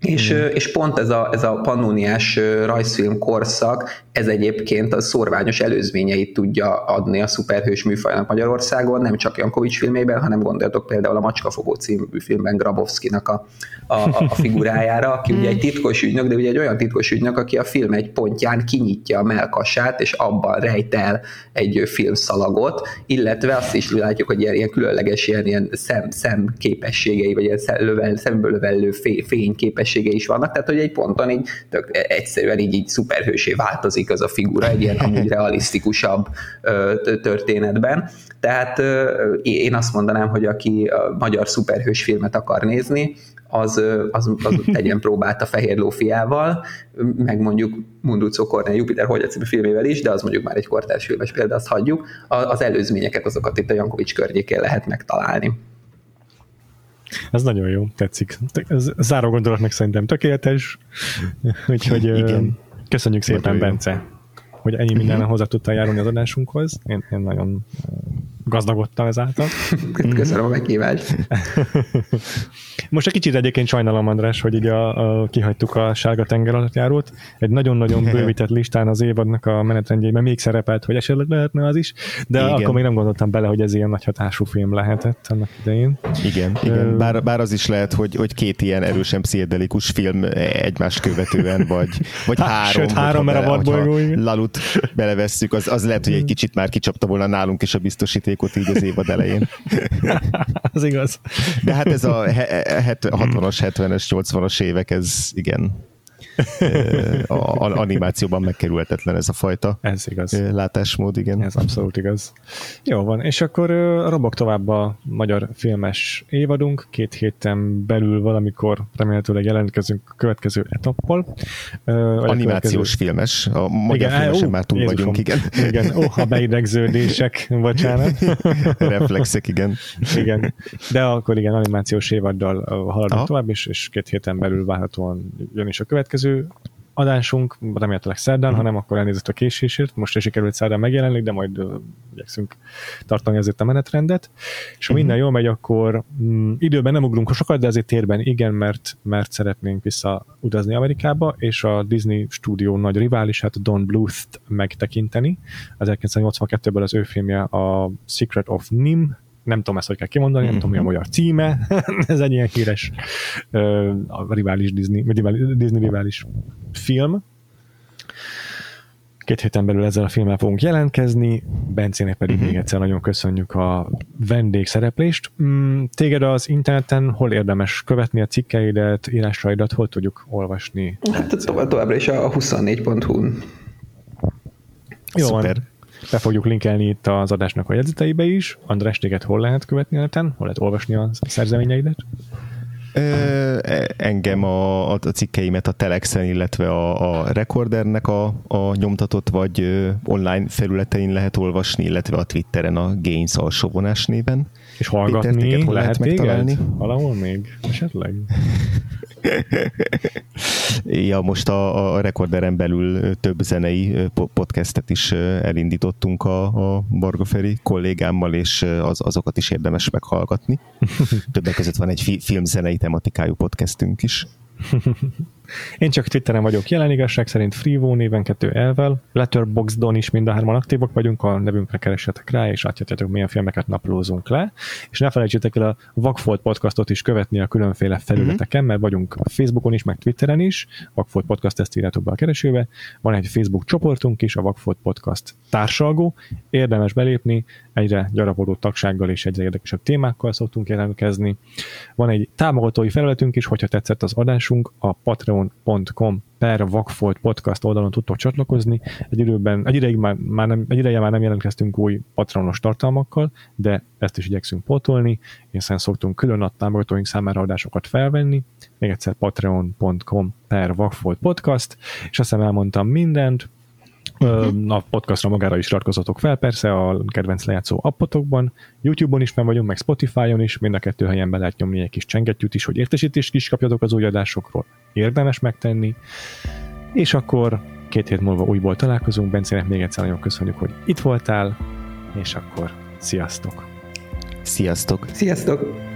És, mm. és pont ez a, ez a pannóniás rajzfilm korszak, ez egyébként a szorványos előzményeit tudja adni a szuperhős műfajnak Magyarországon, nem csak Jankovics filmében, hanem gondoljatok például a Macskafogó című filmben Grabowski-nak a, a, a figurájára, aki ugye egy titkos ügynök, de ugye egy olyan titkos ügynök, aki a film egy pontján kinyitja a melkasát, és abban rejt el egy filmszalagot, illetve azt is látjuk, hogy ilyen, ilyen különleges ilyen, ilyen szem, szem képességei, vagy ilyen lövel, szemből lövellő fény képességei is vannak, tehát hogy egy ponton így tök egyszerűen így, így szuperhősé változik az a figura egy ilyen amúgy realisztikusabb történetben. Tehát én azt mondanám, hogy aki a magyar szuperhős filmet akar nézni, az, az, az tegyen próbát a Fehér Lófiával, meg mondjuk Munduco Cornel Jupiter hogy című filmével is, de az mondjuk már egy kortárs filmes példa, azt hagyjuk. Az előzményeket azokat itt a Jankovics környékén lehet megtalálni. Ez nagyon jó, tetszik. Ez záró gondolatnak szerintem tökéletes. Úgyhogy Igen. köszönjük szépen, nagyon Bence, jó. hogy ennyi minden hozzá tudtál járulni az adásunkhoz. Én, én nagyon gazdagodtam ezáltal. Köszönöm a meghívást. Most egy kicsit egyébként sajnálom, András, hogy így a, a, kihagytuk a sárga tenger alatt járót. Egy nagyon-nagyon bővített listán az évadnak a menetrendjében még szerepelt, hogy esetleg lehetne az is, de igen. akkor még nem gondoltam bele, hogy ez ilyen nagy hatású film lehetett annak idején. Igen, igen. Bár, bár az is lehet, hogy, hogy két ilyen erősen pszichedelikus film egymást követően, vagy, vagy Há, három. Sőt, három, mert a vadbolygó. Lalut belevesszük, az, az lehet, hogy egy kicsit már kicsapta volna nálunk is a biztosítékot így az évad elején. az igaz. De hát ez a 60-as, 70-es, 80-as évek, ez igen, a, animációban megkerülhetetlen ez a fajta ez igaz. látásmód, igen. Ez abszolút igaz. Jó van, és akkor robok tovább a magyar filmes évadunk, két héten belül valamikor remélhetőleg jelentkezünk a következő etappal. Animációs következő... filmes, a magyar igen, filmesen ó, már túl Jézusom. vagyunk, igen. Igen, ó, a beidegződések, bocsánat. Reflexek, igen. Igen, de akkor igen, animációs évaddal haladunk tovább, és, és két héten belül várhatóan jön is a következő következő adásunk, remélhetőleg szerdán, mm. hanem akkor elnézést a késésért. Most is sikerült szerdán megjelenni, de majd uh, igyekszünk tartani ezért a menetrendet. És ha mm. minden jól megy, akkor mm, időben nem ugrunk sokat, de azért térben igen, mert, mert szeretnénk visszautazni Amerikába, és a Disney stúdió nagy riválisát, Don Bluth-t megtekinteni. 1982-ből az ő filmje a Secret of Nim nem tudom ezt, hogy kell kimondani, nem tudom, mi a magyar címe, ez egy ilyen híres a rivális Disney, Disney rivális film. Két héten belül ezzel a filmmel fogunk jelentkezni, Bencének pedig uh-huh. még egyszer nagyon köszönjük a vendégszereplést. Mm, téged az interneten hol érdemes követni a cikkeidet, írásaidat, hol tudjuk olvasni? Hát tovább, továbbra is a 24.hu-n. Jó Szuper. van. Be fogjuk linkelni itt az adásnak a jegyzeteibe is. András, téged hol lehet követni a neten? Hol lehet olvasni a szerzeményeidet? Ö, e, engem a, a cikkeimet a Telexen, illetve a, a Recordernek a, a nyomtatott vagy online felületein lehet olvasni, illetve a Twitteren a Gains alsóvonás néven. És hallgatni hol lehet, megtalálni? Valahol még? Esetleg? ja, most a, a Recorderen belül több zenei podcastet is elindítottunk a, a Barga Feri kollégámmal, és az, azokat is érdemes meghallgatni. Többek között van egy fi, filmzenei tematikájú podcastünk is. Én csak Twitteren vagyok jelen igazság szerint Freevo néven kettő elvel. Letterboxdon is mind a hárman aktívak vagyunk, a nevünkre keresetek rá, és látjátok, milyen filmeket naplózunk le. És ne felejtsétek el a Vagfolt podcastot is követni a különféle felületeken, mert vagyunk Facebookon is, meg Twitteren is. Vagfolt podcast ezt írjátok be a keresőbe. Van egy Facebook csoportunk is, a Vagfolt podcast társalgó. Érdemes belépni, egyre gyarapodó tagsággal és egyre érdekesebb témákkal szoktunk jelentkezni. Van egy támogatói felületünk is, hogyha tetszett az adásunk, a patreon.com per Vagfolt podcast oldalon tudtok csatlakozni. Egy, időben, egy, ideig már, már nem, egy ideje már nem jelentkeztünk új patronos tartalmakkal, de ezt is igyekszünk pótolni, hiszen szoktunk külön a támogatóink számára adásokat felvenni. Még egyszer patreon.com per Vagfolt podcast, és azt hiszem elmondtam mindent. A podcastra magára is iratkozatok fel, persze a kedvenc lejátszó appotokban, YouTube-on is meg vagyunk, meg Spotify-on is, mind a kettő helyen be lehet nyomni egy kis csengettyűt is, hogy értesítést is kapjatok az új adásokról. Érdemes megtenni. És akkor két hét múlva újból találkozunk. Bencének még egyszer nagyon köszönjük, hogy itt voltál, és akkor sziasztok! Sziasztok! Sziasztok!